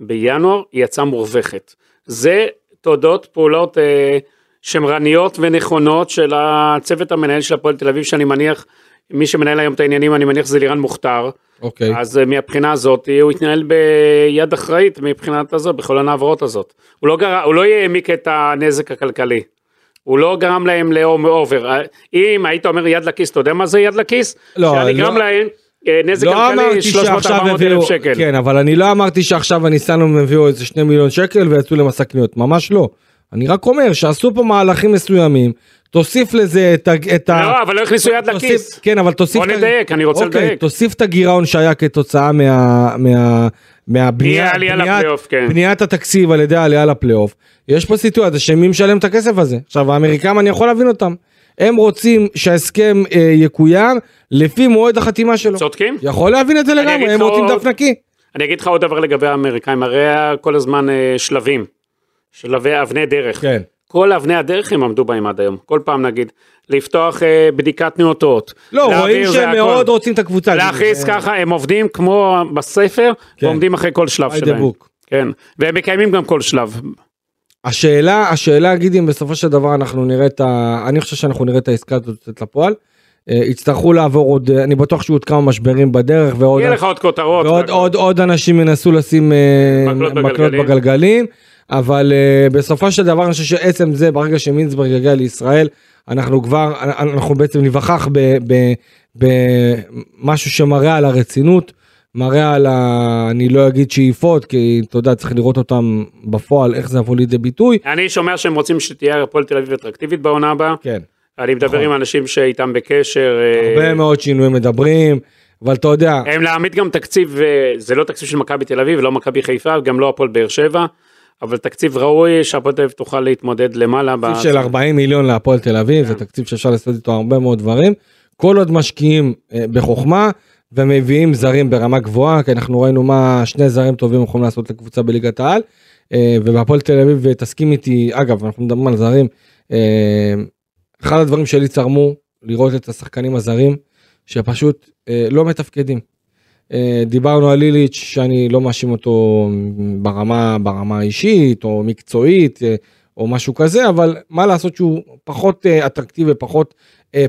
בינואר, היא יצאה מורווחת. זה תודות פעולות אה, שמרניות ונכונות של הצוות המנהל של הפועל תל אביב, שאני מניח, מי שמנהל היום את העניינים, אני מניח זה לירן מוכתר. אוקיי. אז אה, מהבחינה הזאת הוא התנהל ביד אחראית מבחינת הזאת, בכל העברות הזאת. הוא לא, גר... הוא לא העמיק את הנזק הכלכלי. הוא לא גרם להם לאובר. אם היית אומר יד לכיס, אתה יודע מה זה יד לכיס? לא, שאני לא. להם אה, נזק לא כלכלי אמרתי 300-400 שעכשיו אלף שקל. כן אבל אני לא אמרתי שעכשיו הניסנום הביאו איזה שני מיליון שקל ויצאו למסע קניות ממש לא. אני רק אומר שעשו פה מהלכים מסוימים תוסיף לזה את, ה- את ה... לא, אבל לא הכניסו יד לכיס. כן אבל תוסיף... בוא נדייק, אני רוצה אוקיי, לדייק. תוסיף את הגירעון שהיה כתוצאה מה... מה... מהבנייה, בניית- כן. בניית התקציב על ידי העלייה לפלייאוף, יש פה סיטואציה שמי משלם את הכסף הזה. עכשיו האמריקאים אני יכול להבין אותם, הם רוצים שההסכם אה, יקוים לפי מועד החתימה שלו. צודקים. יכול להבין את זה לגמרי, הם רוצים דף נקי. אני אגיד לך עוד דבר לגבי האמריקאים, הרי כל הזמן אה, שלבים, שלבי אבני דרך. כן. כל אבני הדרך הם עמדו בהם עד היום, כל פעם נגיד, לפתוח אה, בדיקת נאותות. לא, רואים שהם מאוד רוצים את הקבוצה. להכריז ככה, הם עובדים כמו בספר, כן. ועומדים אחרי כל שלב שלהם. כן, והם מקיימים גם כל שלב. השאלה, השאלה, גידי, אם בסופו של דבר אנחנו נראה את ה... אני חושב שאנחנו נראה את העסקה הזאת יוצאת לפועל. אה, יצטרכו לעבור עוד, אני בטוח שיהיו עוד כמה משברים בדרך ועוד... יהיה לך עוד כותרות. ועוד עוד, עוד אנשים ינסו לשים אה, מקלות בגלגלים. בגלגלים, אבל uh, בסופו של דבר אני חושב שעצם זה, ברגע שמינסברג יגיע לישראל, אנחנו כבר, אנחנו בעצם ניווכח במשהו שמראה על הרצינות. מראה על ה... אני לא אגיד שאיפות, כי אתה יודע, צריך לראות אותם בפועל, איך זה יבוא לידי ביטוי. אני שומע שהם רוצים שתהיה הפועל תל אביב אטרקטיבית בעונה הבאה. כן. אני מדבר נכון. עם אנשים שאיתם בקשר. הרבה אה... מאוד שינויים מדברים, אבל אתה יודע. הם להעמיד גם תקציב, אה, זה לא תקציב של מכבי תל אביב, לא מכבי חיפה, גם לא הפועל באר שבע. אבל תקציב ראוי שהפועל תל אביב תוכל להתמודד למעלה. תקציב של 40 מיליון להפועל תל אביב, זה כן. תקציב שאפשר לעשות איתו הרבה מאוד דברים. כל עוד משקיעים אה, בחוכמה, ומביאים זרים ברמה גבוהה, כי אנחנו ראינו מה שני זרים טובים יכולים לעשות לקבוצה בליגת העל, אה, ובהפועל תל אביב תסכים איתי, אגב, אנחנו מדברים על זרים, אה, אחד הדברים שלי צרמו, לראות את השחקנים הזרים, שפשוט אה, לא מתפקדים. דיברנו על ליליץ' שאני לא מאשים אותו ברמה ברמה האישית או מקצועית או משהו כזה אבל מה לעשות שהוא פחות אטרקטיבי פחות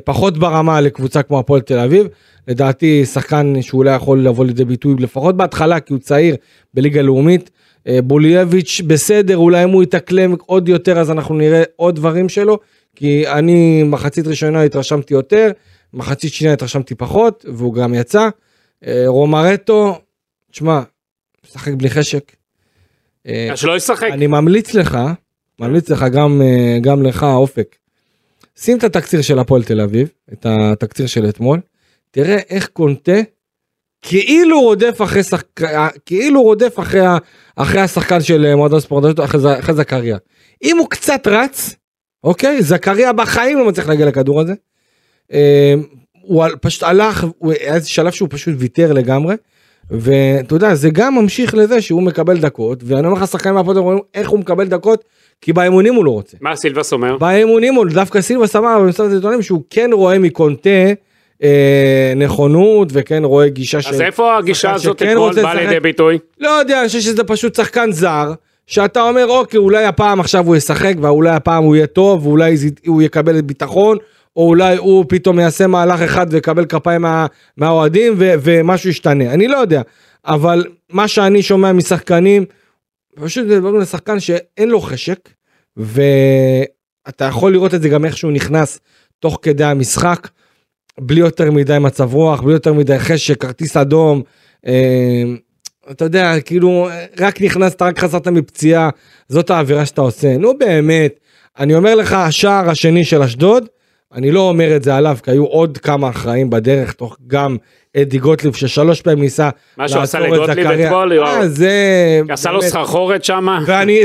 פחות ברמה לקבוצה כמו הפועל תל אביב לדעתי שחקן שאולי יכול לבוא לידי ביטוי לפחות בהתחלה כי הוא צעיר בליגה לאומית. אה, בולייביץ' בסדר אולי אם הוא יתאקלם עוד יותר אז אנחנו נראה עוד דברים שלו כי אני מחצית ראשונה התרשמתי יותר מחצית שנייה התרשמתי פחות והוא גם יצא. אה, רומרטו, תשמע, משחק בלי חשק. אה, אז שלא ישחק. אני ממליץ לך, ממליץ לך גם, גם לך אופק. שים את התקציר של הפועל תל אביב, את התקציר של אתמול, תראה איך קונטה כאילו רודף אחרי שחק... כאילו רודף אחרי, אחרי השחקן של אה, מועדון ספורט אחרי, אחרי זכריה. אם הוא קצת רץ, אוקיי, זכריה בחיים לא מצליח להגיע לכדור הזה. הוא פשוט הלך, הוא היה איזה שלב שהוא פשוט ויתר לגמרי. ואתה יודע, זה גם ממשיך לזה שהוא מקבל דקות, ואני אומר לך, שחקנים מהפועל אומרים איך הוא מקבל דקות, כי באימונים הוא לא רוצה. מה סילבס אומר? באימונים הוא, דווקא סילבס אמר במסגרת העיתונים שהוא כן רואה מקונטה אה, נכונות וכן רואה גישה של... אז איפה הגישה הזאת אתמול באה לידי ביטוי? לא יודע, אני חושב שזה פשוט שחקן זר, שאתה אומר אוקיי אולי הפעם עכשיו הוא ישחק ואולי הפעם הוא יהיה טוב ואולי הוא יקבל ביטחון. או אולי הוא פתאום יעשה מהלך אחד ויקבל כפיים מה, מהאוהדים ומשהו ישתנה, אני לא יודע. אבל מה שאני שומע משחקנים, פשוט מדברים על שחקן שאין לו חשק, ואתה יכול לראות את זה גם איך שהוא נכנס תוך כדי המשחק. בלי יותר מדי מצב רוח, בלי יותר מדי חשק, כרטיס אדום. אה, אתה יודע, כאילו, רק נכנסת, רק חזרת מפציעה, זאת האווירה שאתה עושה. נו באמת, אני אומר לך, השער השני של אשדוד, אני לא אומר את זה עליו, כי היו עוד כמה אחראים בדרך, תוך גם אדי גוטליב, ששלוש פעמים ניסה לעצור את זכריה. מה שהוא עשה לגוטליב אתמול, יואב. אה, זה... עשה לו סחרחורת שם.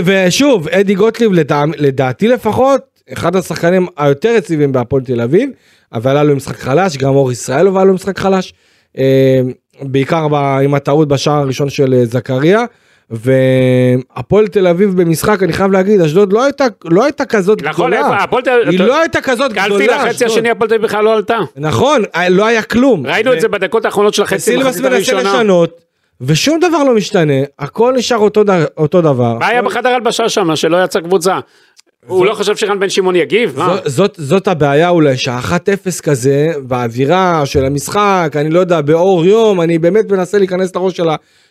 ושוב, אדי גוטליב, לדעתי לפחות, אחד השחקנים היותר יציבים בהפועל תל אביב, אבל היה לו משחק חלש, גם אור ישראל היה לו משחק חלש, אה, בעיקר עם הטעות בשער הראשון של אה, זכריה. והפועל תל אביב במשחק אני חייב להגיד אשדוד לא הייתה לא הייתה כזאת נכון, גדולה, הפועל. היא לא הייתה כזאת גדולה, קלפי לחצי השני הפועל תל אביב בכלל לא עלתה, נכון לא היה כלום, ראינו את זה בדקות האחרונות של החצי מחצית הראשונה, לשנות, ושום דבר לא משתנה הכל נשאר אותו, אותו דבר, מה היה בחדר הלבשה שם שלא יצא קבוצה, הוא לא חושב שרן בן שמעון יגיב? זאת, הבעיה אולי שהאחת אפס כזה באווירה של המשחק אני לא יודע באור יום אני באמת מנסה להיכנס לראש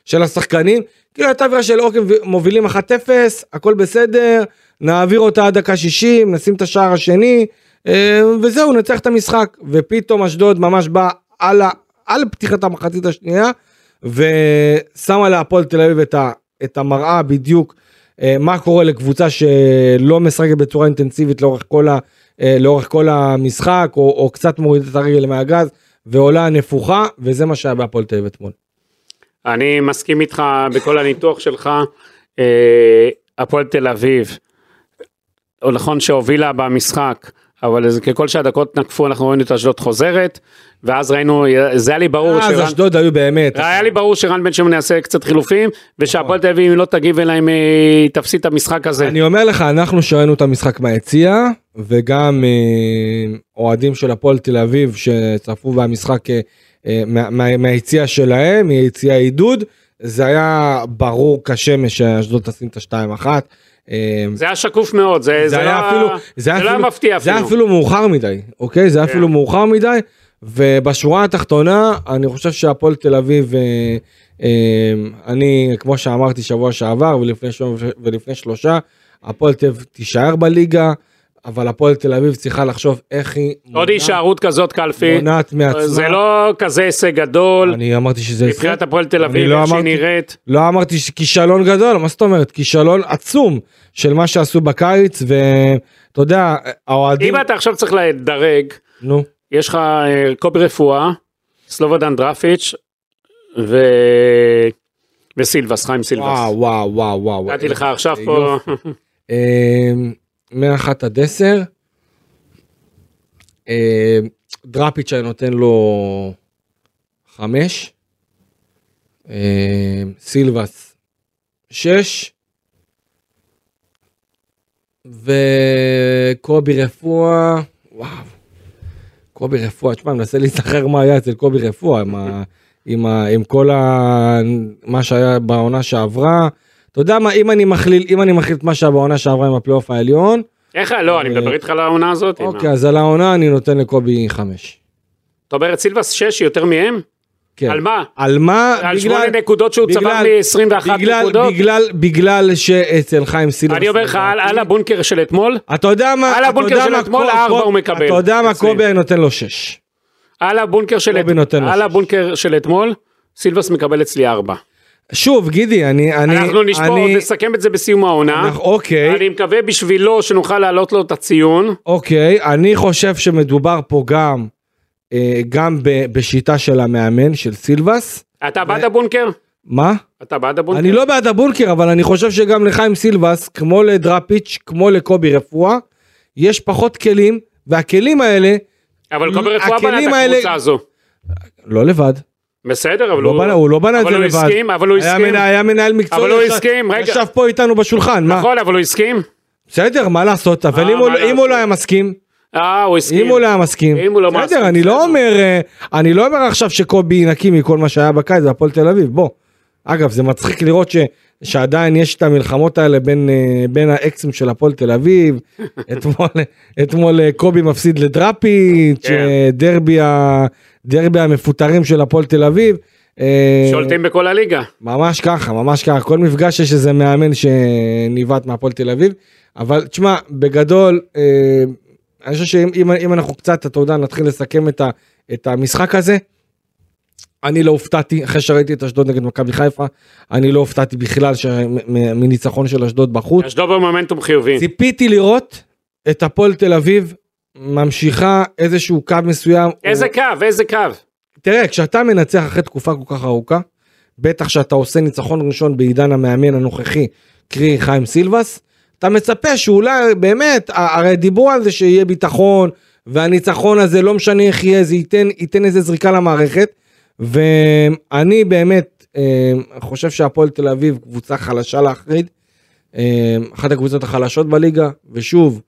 של, השחקנים כאילו הייתה אווירה של אוקיי מובילים אחת אפס הכל בסדר נעביר אותה עד דקה 60 נשים את השער השני אה, וזהו נצטרך את המשחק ופתאום אשדוד ממש בא על, על פתיחת המחצית השנייה ושמה להפועל תל אביב את המראה בדיוק. אה, מה קורה לקבוצה שלא משחקת בצורה אינטנסיבית לאורך כל, ה, אה, לאורך כל המשחק, או, או קצת מורידת את הרגל מהגז, ועולה נפוחה, וזה מה שהיה בהפועל תל אביב אתמול. אני מסכים איתך בכל הניתוח שלך. אה, הפועל תל אביב, נכון שהובילה במשחק, אבל ככל שהדקות נקפו אנחנו ראינו את אשדוד חוזרת, ואז ראינו, זה היה לי ברור אז אשדוד היו באמת. היה לי ברור שרן בן שמעון יעשה קצת חילופים, ושהפועל תל אביב אם לא תגיב אליהם היא תפסיד את המשחק הזה. אני אומר לך, אנחנו שראינו את המשחק מהיציע, וגם אה, אוהדים של הפועל תל אביב שצפו במשחק אה, אה, מהיציע שלהם, מיציע עידוד, זה היה ברור כשמש שאשדוד תשים את השתיים אחת. זה היה שקוף מאוד, זה, זה, זה היה לא, אפילו, זה, זה לא היה מפתיע אפילו. זה היה אפילו מאוחר מדי, אוקיי? זה היה אפילו כן. מאוחר מדי, ובשורה התחתונה, אני חושב שהפועל תל אביב, אה, אה, אני, כמו שאמרתי שבוע שעבר ולפני, ולפני שלושה, הפועל תל אביב תישאר בליגה. אבל הפועל תל אביב צריכה לחשוב איך היא... עוד הישארות כזאת קלפי. מונעת מעצמה. זה לא כזה הישג גדול. אני אמרתי שזה. מבחינת הפועל תל אביב, לא איך שהיא נראית. לא אמרתי כישלון גדול, מה זאת אומרת? כישלון עצום של מה שעשו בקיץ, ואתה יודע, האוהדים... אם אתה עכשיו צריך לדרג, נו. יש לך אה, קובי רפואה, סלובודן דרפיץ', ו... וסילבס, חיים סילבס. וואו, וואו, וואו, וואו. נתתי לך עכשיו פה... מאחת עד עשר. אה, דראפיץ' אני נותן לו חמש. אה, סילבס שש. וקובי רפואה, וואו. קובי רפואה, תשמע, אני מנסה להיזכר מה היה אצל קובי רפואה, עם, ה, עם, ה, עם כל ה, מה שהיה בעונה שעברה. אתה יודע מה, אם אני מכליל, אם אני מכליל את מה שהיה בעונה שעברה עם הפלייאוף העליון. איך, לא, אני מדבר איתך על העונה הזאת. אוקיי, אז על העונה אני נותן לקובי חמש. אתה אומר את סילבס שש יותר מהם? כן. על מה? על מה? על שמונה נקודות שהוא צבר מ-21 נקודות? בגלל, בגלל שאצל חיים סילבס. אני אומר לך, על, על הבונקר של אתמול? אתה יודע מה? על הבונקר של אתמול, ארבע הוא מקבל. אתה יודע מה, קובי אני נותן לו שש. על הבונקר של אתמול, סילבס מקבל אצלי ארבע. שוב גידי אני אני אנחנו נשבור אני... נסכם את זה בסיום העונה אוקיי אני מקווה בשבילו שנוכל להעלות לו את הציון אוקיי אני חושב שמדובר פה גם אה, גם ב, בשיטה של המאמן של סילבס. אתה בעד הבונקר? מה? אתה בעד הבונקר? אני לא בעד הבונקר אבל אני חושב שגם לחיים סילבס כמו לדראפיץ' כמו לקובי רפואה יש פחות כלים והכלים האלה. אבל קובי רפואה בנה את הקבוצה הזו. לא לבד. בסדר, אבל לא הוא... הוא לא בנה את זה לבד. הסכים, אבל הוא הסכים. היה, מנהל מקצועי. אבל הוא הסכים, רגע. ישב פה איתנו בשולחן, מה? נכון, אבל הוא הסכים. בסדר, מה לעשות, אבל אם, הוא, לא- אם הוא לא היה מסכים... אה, הוא הסכים. אם הוא לא היה מסכים. אם הוא לא מסכים. בסדר, אני לא אומר, אה, אני לא אומר עכשיו שקובי נקי מכל מה שהיה בקיץ בהפועל תל אביב, בוא. אגב, זה מצחיק לראות ש... שעדיין יש את המלחמות האלה בין, אה, בין האקסים של הפועל תל אביב. אתמול, אתמול אה, קובי מפסיד לדראפיץ', כן. דרבי, דרבי המפוטרים של הפועל תל אביב. שולטים בכל הליגה. ממש ככה, ממש ככה. כל מפגש יש איזה מאמן שניווט מהפועל תל אביב. אבל תשמע, בגדול, אני חושב שאם אנחנו קצת, אתה יודע, נתחיל לסכם את, ה, את המשחק הזה, אני לא הופתעתי, אחרי שראיתי את אשדוד נגד מכבי חיפה, אני לא הופתעתי בכלל מניצחון של אשדוד בחוץ. אשדוד במומנטום חיובי. ציפיתי לראות את הפועל תל אביב ממשיכה איזשהו קו מסוים. איזה או... קו? איזה קו? תראה, כשאתה מנצח אחרי תקופה כל כך ארוכה, בטח שאתה עושה ניצחון ראשון בעידן המאמן הנוכחי, קרי חיים סילבס, אתה מצפה שאולי באמת, הרי דיברו על זה שיהיה ביטחון, והניצחון הזה לא משנה איך יהיה, זה ייתן, ייתן איזה זריקה למערכת. ואני באמת אה, חושב שהפועל תל אביב קבוצה חלשה להחריד, אה, אחת הקבוצות החלשות בליגה, ושוב,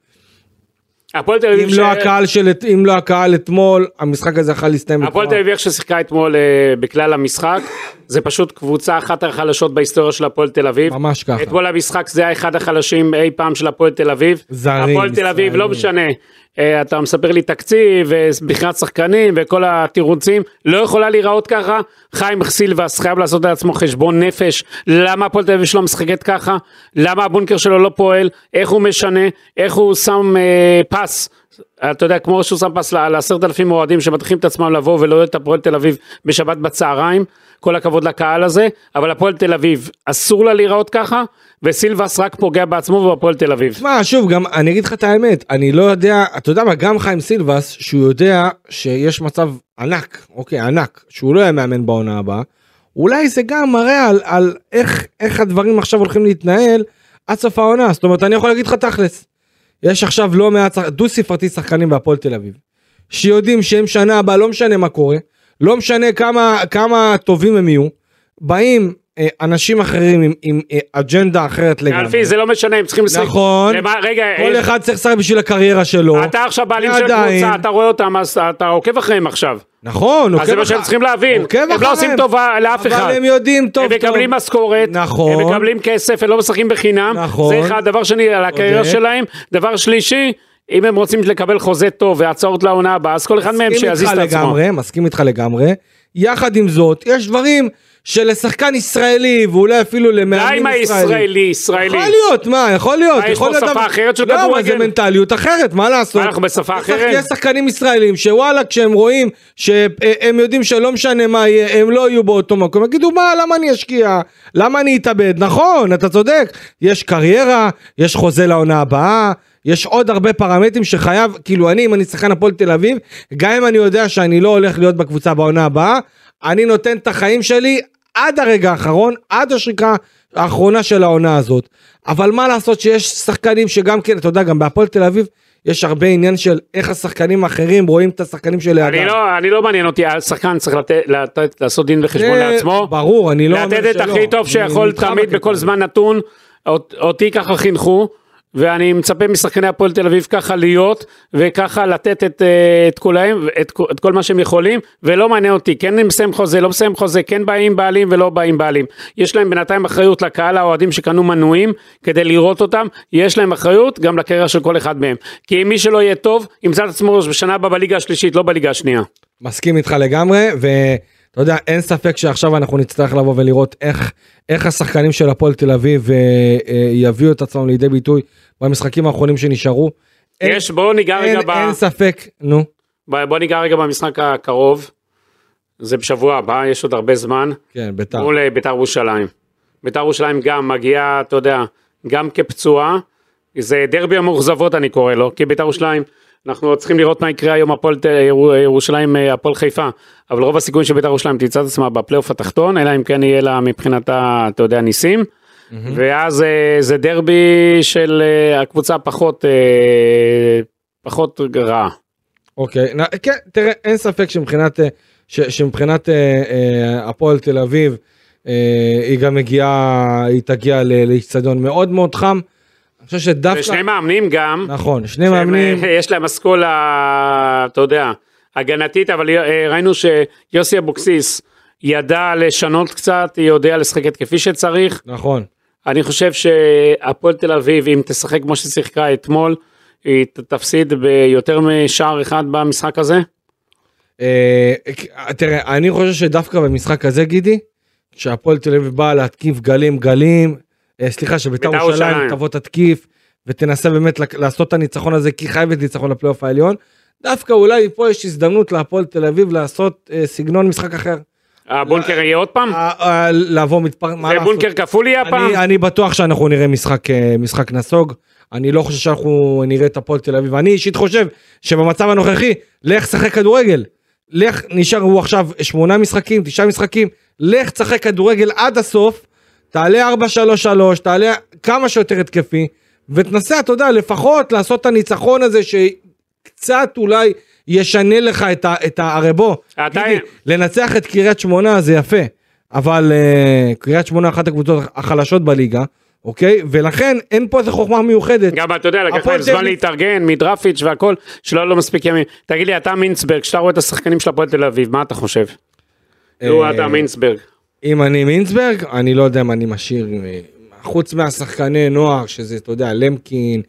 הפועל תל אביב אם, לא ש... לא הקהל של... אם לא הקהל אתמול, המשחק הזה יכול להסתיים. הפועל תל אביב איך ששיחקה אתמול אה, בכלל המשחק, זה פשוט קבוצה אחת החלשות בהיסטוריה של הפועל תל אביב. ממש ככה. אתמול המשחק זה היה אחד החלשים אי פעם של הפועל תל אביב. זרים. הפועל תל אביב לא משנה. אה, אתה מספר לי תקציב ובחירת שחקנים וכל התירוצים לא יכולה להיראות ככה? חיים סילבס חייב לעשות לעצמו חשבון נפש. למה הפועל תל אביב שלו משחקת ככה? למה הבונקר שלו לא פועל? איך הוא משנה? איך הוא שם אה, פס? אתה יודע כמו שהוא שם פס לעשרת אלפים אוהדים שמתחילים את עצמם לבוא ולא את הפועל תל אביב בשבת בצהריים? כל הכבוד לקהל הזה. אבל הפועל תל אביב אסור לה להיראות ככה וסילבס רק פוגע בעצמו ובפועל תל אביב. מה שוב גם אני אגיד לך את האמת אני לא יודע אתה יודע מה גם חיים סילבס שהוא יודע שיש מצב ענק אוקיי ענק שהוא לא יהיה מאמן בעונה הבאה. אולי זה גם מראה על, על איך איך הדברים עכשיו הולכים להתנהל עד סוף העונה זאת אומרת אני יכול להגיד לך תכלס. יש עכשיו לא מעט, דו ספרתי שחקנים בהפועל תל אביב, שיודעים שהם שנה הבאה, לא משנה מה קורה, לא משנה כמה, כמה טובים הם יהיו, באים אנשים אחרים עם, עם אה, אג'נדה אחרת לגמרי. אלפי זה לא משנה הם צריכים לשחק. נכון. למה, רגע, כל אה, אחד צריך לשחק בשביל הקריירה שלו. אתה עכשיו בעלים של ועדיין- קבוצה, אתה רואה אותם, אז אתה עוקב אחריהם עכשיו. נכון, אז זה מה שהם צריכים להבין. עוקב הם לא אחריהם. עושים טובה לאף אחד. אבל הם יודעים טוב הם טוב. מקבלים משכורת, נכון. הם מקבלים כסף, הם לא משחקים בחינם. נכון. זה אחד, דבר שני, על הקריירה צודק. שלהם. דבר שלישי, אם הם רוצים לקבל חוזה טוב והצעות לעונה הבאה, אז כל אחד מהם מסכים שיזיז איתך את עצמו. לגמרי, מסכים איתך לגמרי. יחד עם זאת, יש דברים שלשחקן ישראלי, ואולי אפילו די למאמנים עם הישראלי, ישראלי. יכול להיות, מה, יכול להיות. מה, יש פה שפה אחרת של לא, אבל כדורגל? זה מנטליות אחרת, מה לעשות? אנחנו בשפה אחרת? יש שחקנים ישראלים שוואלה, כשהם רואים שהם יודעים שלא משנה מה יהיה, הם לא יהיו באותו מקום, יגידו מה, למה אני אשקיע? למה אני אתאבד? נכון, אתה צודק. יש קריירה, יש חוזה לעונה הבאה. יש עוד הרבה פרמטרים שחייב, כאילו אני, אם אני שחקן הפועל תל אביב, גם אם אני יודע שאני לא הולך להיות בקבוצה בעונה הבאה, אני נותן את החיים שלי עד הרגע האחרון, עד השריקה האחרונה של העונה הזאת. אבל מה לעשות שיש שחקנים שגם כן, אתה יודע, גם בהפועל תל אביב, יש הרבה עניין של איך השחקנים האחרים רואים את השחקנים שלידם. אני לא, אני לא מעניין אותי, השחקן צריך לתת, לתת, לעשות דין וחשבון זה לעצמו. ברור, אני לא אומר לתת את שלא. הכי טוב שיכול תמיד בכל. זמן נתון. אות- אותי ככה חינכו. ואני מצפה משחקני הפועל תל אביב ככה להיות וככה לתת את, אה, את כולם את, את כל מה שהם יכולים ולא מעניין אותי כן הם מסיים חוזה לא מסיים חוזה כן באים בעלים ולא באים בעלים יש להם בינתיים אחריות לקהל האוהדים שקנו מנויים כדי לראות אותם יש להם אחריות גם לקריירה של כל אחד מהם כי מי שלא יהיה טוב ימצא את עצמו בשנה הבאה בליגה השלישית לא בליגה השנייה. מסכים איתך לגמרי, ואתה יודע, אין ספק שעכשיו אנחנו נצטרך לבוא ולראות איך, איך השחקנים של הפועל תל אביב אה, אה, יביאו את עצמם לידי ביטוי במשחקים האחרונים שנשארו. יש בואו ניגע רגע ב... אין ספק, נו, ב- בוא ניגע רגע במשחק הקרוב. זה בשבוע הבא, יש עוד הרבה זמן. כן, ביתר. מול אה, בית"ר ירושלים. בית"ר ירושלים גם מגיעה, אתה יודע, גם כפצועה. זה דרבי המאוכזבות אני קורא לו, כי בית"ר ירושלים, אנחנו צריכים לראות מה יקרה היום הפועל ת- ירו- ירושלים, אה, הפועל חיפה. אבל רוב הסיכויים שבית"ר ירושלים תמצא את עצמה בפלייאוף התחתון, אלא אם כן יהיה לה מבחינתה, אתה יודע, ניסים. ואז אה, זה דרבי של אה, הקבוצה הפחות, אה, פחות רעה. אוקיי, נ, כן, תראה, אין ספק שמבחינת, ש, שמבחינת הפועל תל אביב, היא גם מגיעה, היא תגיע לאיצטדיון מאוד מאוד חם. אני חושב שדווקא, ושני מאמנים גם. נכון, שני מאמנים, יש להם אסכולה, אתה יודע, הגנתית, אבל ראינו שיוסי אבוקסיס ידע לשנות קצת, יודע לשחק התקפי שצריך. נכון. אני חושב שהפועל תל אביב, אם תשחק כמו ששיחקה אתמול, היא תפסיד ביותר משער אחד במשחק הזה. אה, תראה, אני חושב שדווקא במשחק הזה, גידי, שהפועל תל אביב באה להתקיף גלים גלים, אה, סליחה, שביתר בית"ר ירושלים. תבוא תתקיף, ותנסה באמת לעשות את הניצחון הזה, כי חייבת ניצחון לפלייאוף העליון. דווקא אולי פה יש הזדמנות להפועל תל אביב לעשות אה, סגנון משחק אחר. הבונקר יהיה עוד פעם? אה, אה, לבוא מתפר... זה? בונקר כפול יהיה הפעם? אני, בטוח שאנחנו נראה משחק, אה, משחק נסוג. אני לא חושב שאנחנו נראה את הפועל תל אביב. אני אישית חושב שבמצב הנוכחי, לך שחק כדורגל. לך, נשארו עכשיו שמונה משחקים, תשעה משחקים, לך תשחק כדורגל עד הסוף, תעלה 4-3-3, תעלה כמה שיותר התקפי, ותנסה, אתה יודע, לפחות לעשות את הניצחון הזה שקצת אולי ישנה לך את ה... את ה הרי בוא, אתה- גידי, לנצח את קריית שמונה זה יפה, אבל uh, קריית שמונה אחת הקבוצות החלשות בליגה, אוקיי? ולכן אין פה איזה חוכמה מיוחדת. גם אתה יודע, לקח להם זמן להתארגן, מדרפיץ' והכל, שלא היה לו מספיק ימים. תגיד לי, אתה מינסברג, כשאתה רואה את השחקנים של הפועל תל אביב, מה אתה חושב? אה, אתה מינסברג. אם אני מינסברג, אני לא יודע אם אני משאיר, אה, חוץ מהשחקני נוער, שזה, אתה יודע, למקין,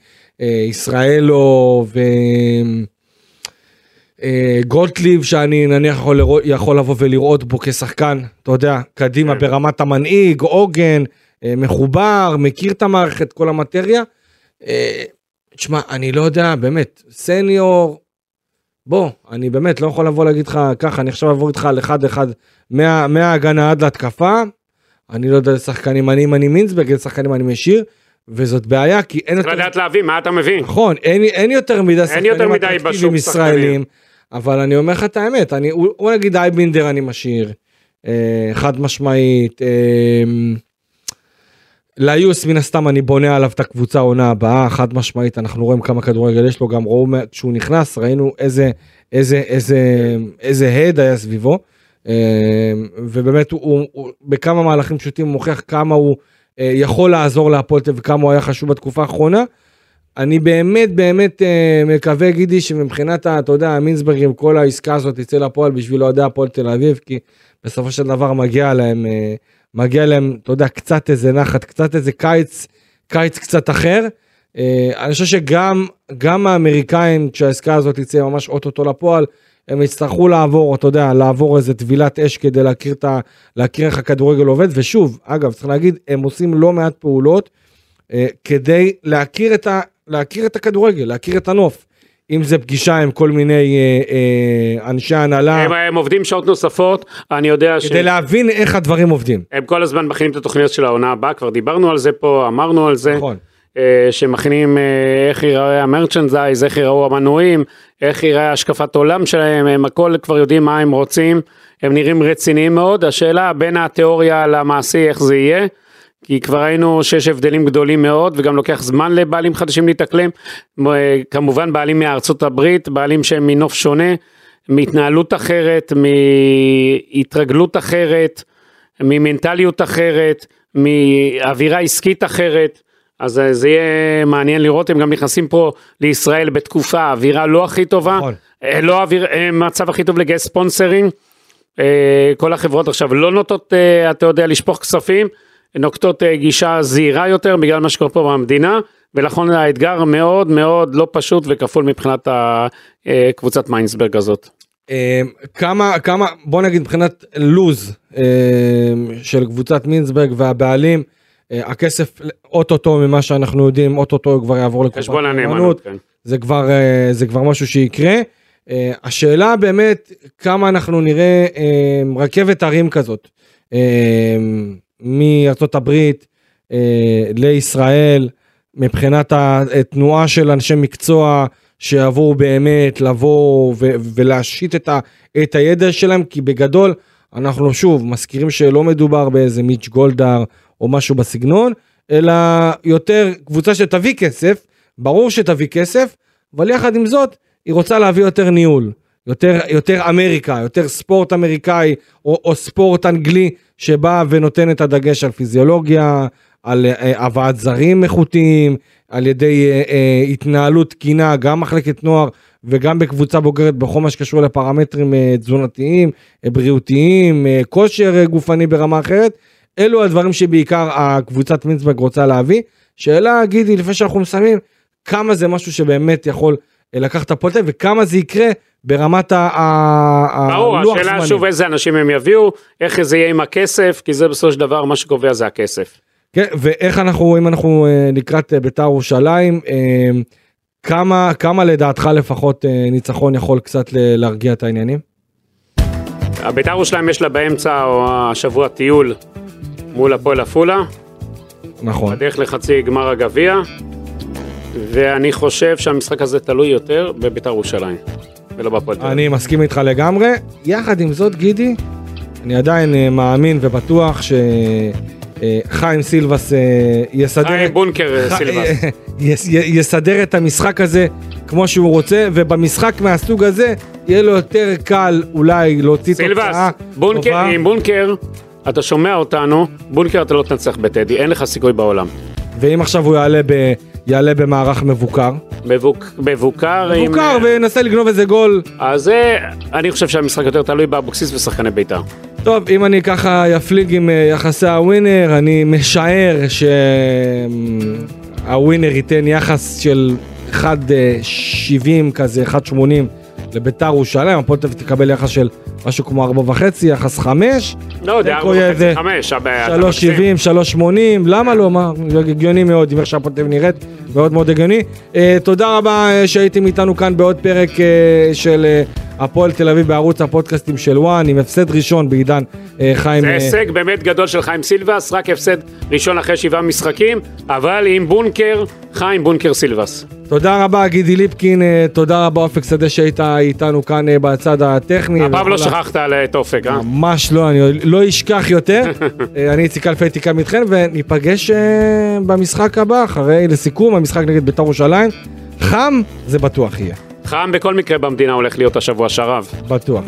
ישראלו ו... אה, גולדליב שאני נניח יכול, לראות, יכול לבוא ולראות בו כשחקן, אתה יודע, קדימה כן. ברמת המנהיג, עוגן, אה, מחובר, מכיר את המערכת, כל המטריה. אה, תשמע, אני לא יודע, באמת, סניור, בוא, אני באמת לא יכול לבוא להגיד לך ככה, אני עכשיו אעבור איתך על אחד אחד מה- מההגנה עד להתקפה. אני לא יודע איזה שחקנים אני, אם אני מינסברג, איזה שחקנים אני משאיר, וזאת בעיה, כי אין צריך לדעת להבין, מה אתה מבין? נכון, אין, אין יותר מדי שחקנים אטרקטיביים ישראלים, אבל אני אומר לך את האמת, אני, הוא, הוא נגיד אייבינדר אני משאיר, אה, חד משמעית, אה, ליוס מן הסתם אני בונה עליו את הקבוצה העונה הבאה, חד משמעית, אנחנו רואים כמה כדורגל יש לו, גם ראו כשהוא נכנס, ראינו איזה, איזה, איזה, איזה הד היה סביבו, אה, ובאמת הוא, הוא, הוא בכמה מהלכים פשוטים הוא מוכיח כמה הוא אה, יכול לעזור להפועל וכמה הוא היה חשוב בתקופה האחרונה. אני באמת באמת אה, מקווה גידי שמבחינת אתה יודע מינסברג עם כל העסקה הזאת תצא לפועל בשביל אוהדי הפועל תל אביב כי בסופו של דבר מגיע להם מגיע להם אתה יודע קצת איזה נחת קצת איזה קיץ קיץ קצת אחר. אני חושב שגם גם האמריקאים כשהעסקה הזאת תצא ממש אוטוטו לפועל הם יצטרכו לעבור, אתה יודע, לעבור איזה טבילת אש כדי להכיר, את ה, להכיר איך הכדורגל עובד, ושוב, אגב, צריך להגיד, הם עושים לא מעט פעולות אה, כדי להכיר את, ה, להכיר את הכדורגל, להכיר את הנוף. אם זה פגישה עם כל מיני אה, אה, אנשי הנהלה. הם, הם עובדים שעות נוספות, אני יודע כדי ש... כדי להבין איך הדברים עובדים. הם כל הזמן מכינים את התוכניות של העונה הבאה, כבר דיברנו על זה פה, אמרנו על זה. נכון. אה, שמכינים אה, איך ייראה המרצ'נדייז, איך ייראו המנויים, איך ייראה השקפת עולם שלהם, הם הכל כבר יודעים מה הם רוצים, הם נראים רציניים מאוד, השאלה בין התיאוריה למעשי איך זה יהיה, כי כבר ראינו שיש הבדלים גדולים מאוד וגם לוקח זמן לבעלים חדשים להתאקלם, אה, כמובן בעלים מארצות הברית, בעלים שהם מנוף שונה, מהתנהלות אחרת, מהתרגלות אחרת, ממנטליות אחרת, מאווירה עסקית אחרת. אז אה, זה יהיה מעניין לראות, הם גם נכנסים פה לישראל בתקופה, אווירה לא הכי טובה, נכון. אה, לא אוויר, מצב הכי טוב לגייס ספונסרים, כל החברות עכשיו לא נוטות, אתה יודע, לשפוך כספים, נוקטות גישה זהירה יותר בגלל מה שקורה פה במדינה, ולכן האתגר מאוד מאוד לא פשוט וכפול מבחינת קבוצת מיינסברג הזאת. כמה, כמה, בוא נגיד מבחינת לוז של קבוצת מיינסברג והבעלים, אה, הכסף אוטוטו ממה שאנחנו יודעים אוטוטו כבר יעבור לקופת הנאמנות כן. זה כבר אה, זה כבר משהו שיקרה. אה, השאלה באמת כמה אנחנו נראה רכבת הרים כזאת מארצות הברית לישראל מבחינת התנועה של אנשי מקצוע שיעברו באמת לבוא ולהשית את, את הידע שלהם כי בגדול אנחנו שוב מזכירים שלא מדובר באיזה מיץ' גולדהר או משהו בסגנון, אלא יותר קבוצה שתביא כסף, ברור שתביא כסף, אבל יחד עם זאת, היא רוצה להביא יותר ניהול, יותר, יותר אמריקה, יותר ספורט אמריקאי, או, או ספורט אנגלי, שבא ונותן את הדגש על פיזיולוגיה, על אה, הבאת זרים איכותיים, על ידי אה, אה, התנהלות תקינה, גם מחלקת נוער וגם בקבוצה בוגרת בכל מה שקשור לפרמטרים אה, תזונתיים, אה, בריאותיים, אה, כושר אה, גופני ברמה אחרת. אלו הדברים שבעיקר הקבוצת מינסברג רוצה להביא. שאלה, גידי, לפני שאנחנו מסיימים, כמה זה משהו שבאמת יכול אה, לקחת את הפועל וכמה זה יקרה ברמת הלוח זמנים. ברור, השאלה שוב איזה אנשים הם יביאו, איך זה יהיה עם הכסף, כי זה בסופו של דבר מה שקובע זה הכסף. כן, ואיך אנחנו, אם אנחנו אה, לקראת אה, בית"ר ירושלים, כמה, כמה לדעתך לפחות ניצחון יכול קצת להרגיע את העניינים? בית"ר ירושלים יש לה באמצע או השבוע טיול מול הפועל עפולה. נכון. בדרך לחצי גמר הגביע, ואני חושב שהמשחק הזה תלוי יותר בבית"ר ירושלים, ולא בפועל. אני מסכים איתך לגמרי. יחד עם זאת, גידי, אני עדיין uh, מאמין ובטוח שחיים uh, סילבס uh, יסדר... חיים בונקר. סילבס. יסדר את המשחק הזה כמו שהוא רוצה, ובמשחק מהסוג הזה יהיה לו יותר קל אולי להוציא תוצאה טובה. סילבס, עם בונקר אתה שומע אותנו, בונקר אתה לא תנצח בטדי, אין לך סיכוי בעולם. ואם עכשיו הוא יעלה, ב, יעלה במערך מבוקר? מבוק, מבוקר עם... מבוקר וינסה לגנוב איזה גול. אז זה, אני חושב שהמשחק יותר תלוי באבוקסיס ושחקני בית"ר. טוב, אם אני ככה יפליג עם אה, יחסי הווינר, אני משער שהווינר ייתן יחס של 1.70 כזה, 1.80 לביתר ירושלים, הפועל תל אביב תקבל יחס של משהו כמו ארבע וחצי, יחס חמש. לא יודע, ארבע וחצי, חמש. שלוש שבעים, שלוש שמונים, למה לא? מה, הגיוני מאוד, עם איך אביב נראית, מאוד מאוד הגיוני. Uh, תודה רבה uh, שהייתם איתנו כאן בעוד פרק uh, של הפועל תל אביב בערוץ הפודקאסטים של וואן, עם הפסד ראשון בעידן אה, חיים... זה הישג באמת גדול של חיים סילבס, רק הפסד ראשון אחרי שבעה משחקים, אבל עם בונקר, חיים בונקר סילבס. תודה רבה גידי ליפקין, תודה רבה אופק שדה שהיית איתנו כאן בצד הטכני. הפעם לא שכחת את אופק, אה? ממש לא, אני לא אשכח יותר. אני איציק אלפי הייתי איתכם, וניפגש במשחק הבא, אחרי, לסיכום, המשחק נגד בית"ר ירושלים. חם, זה בטוח יהיה. חם בכל מקרה במדינה הולך להיות השבוע שרב. בטוח.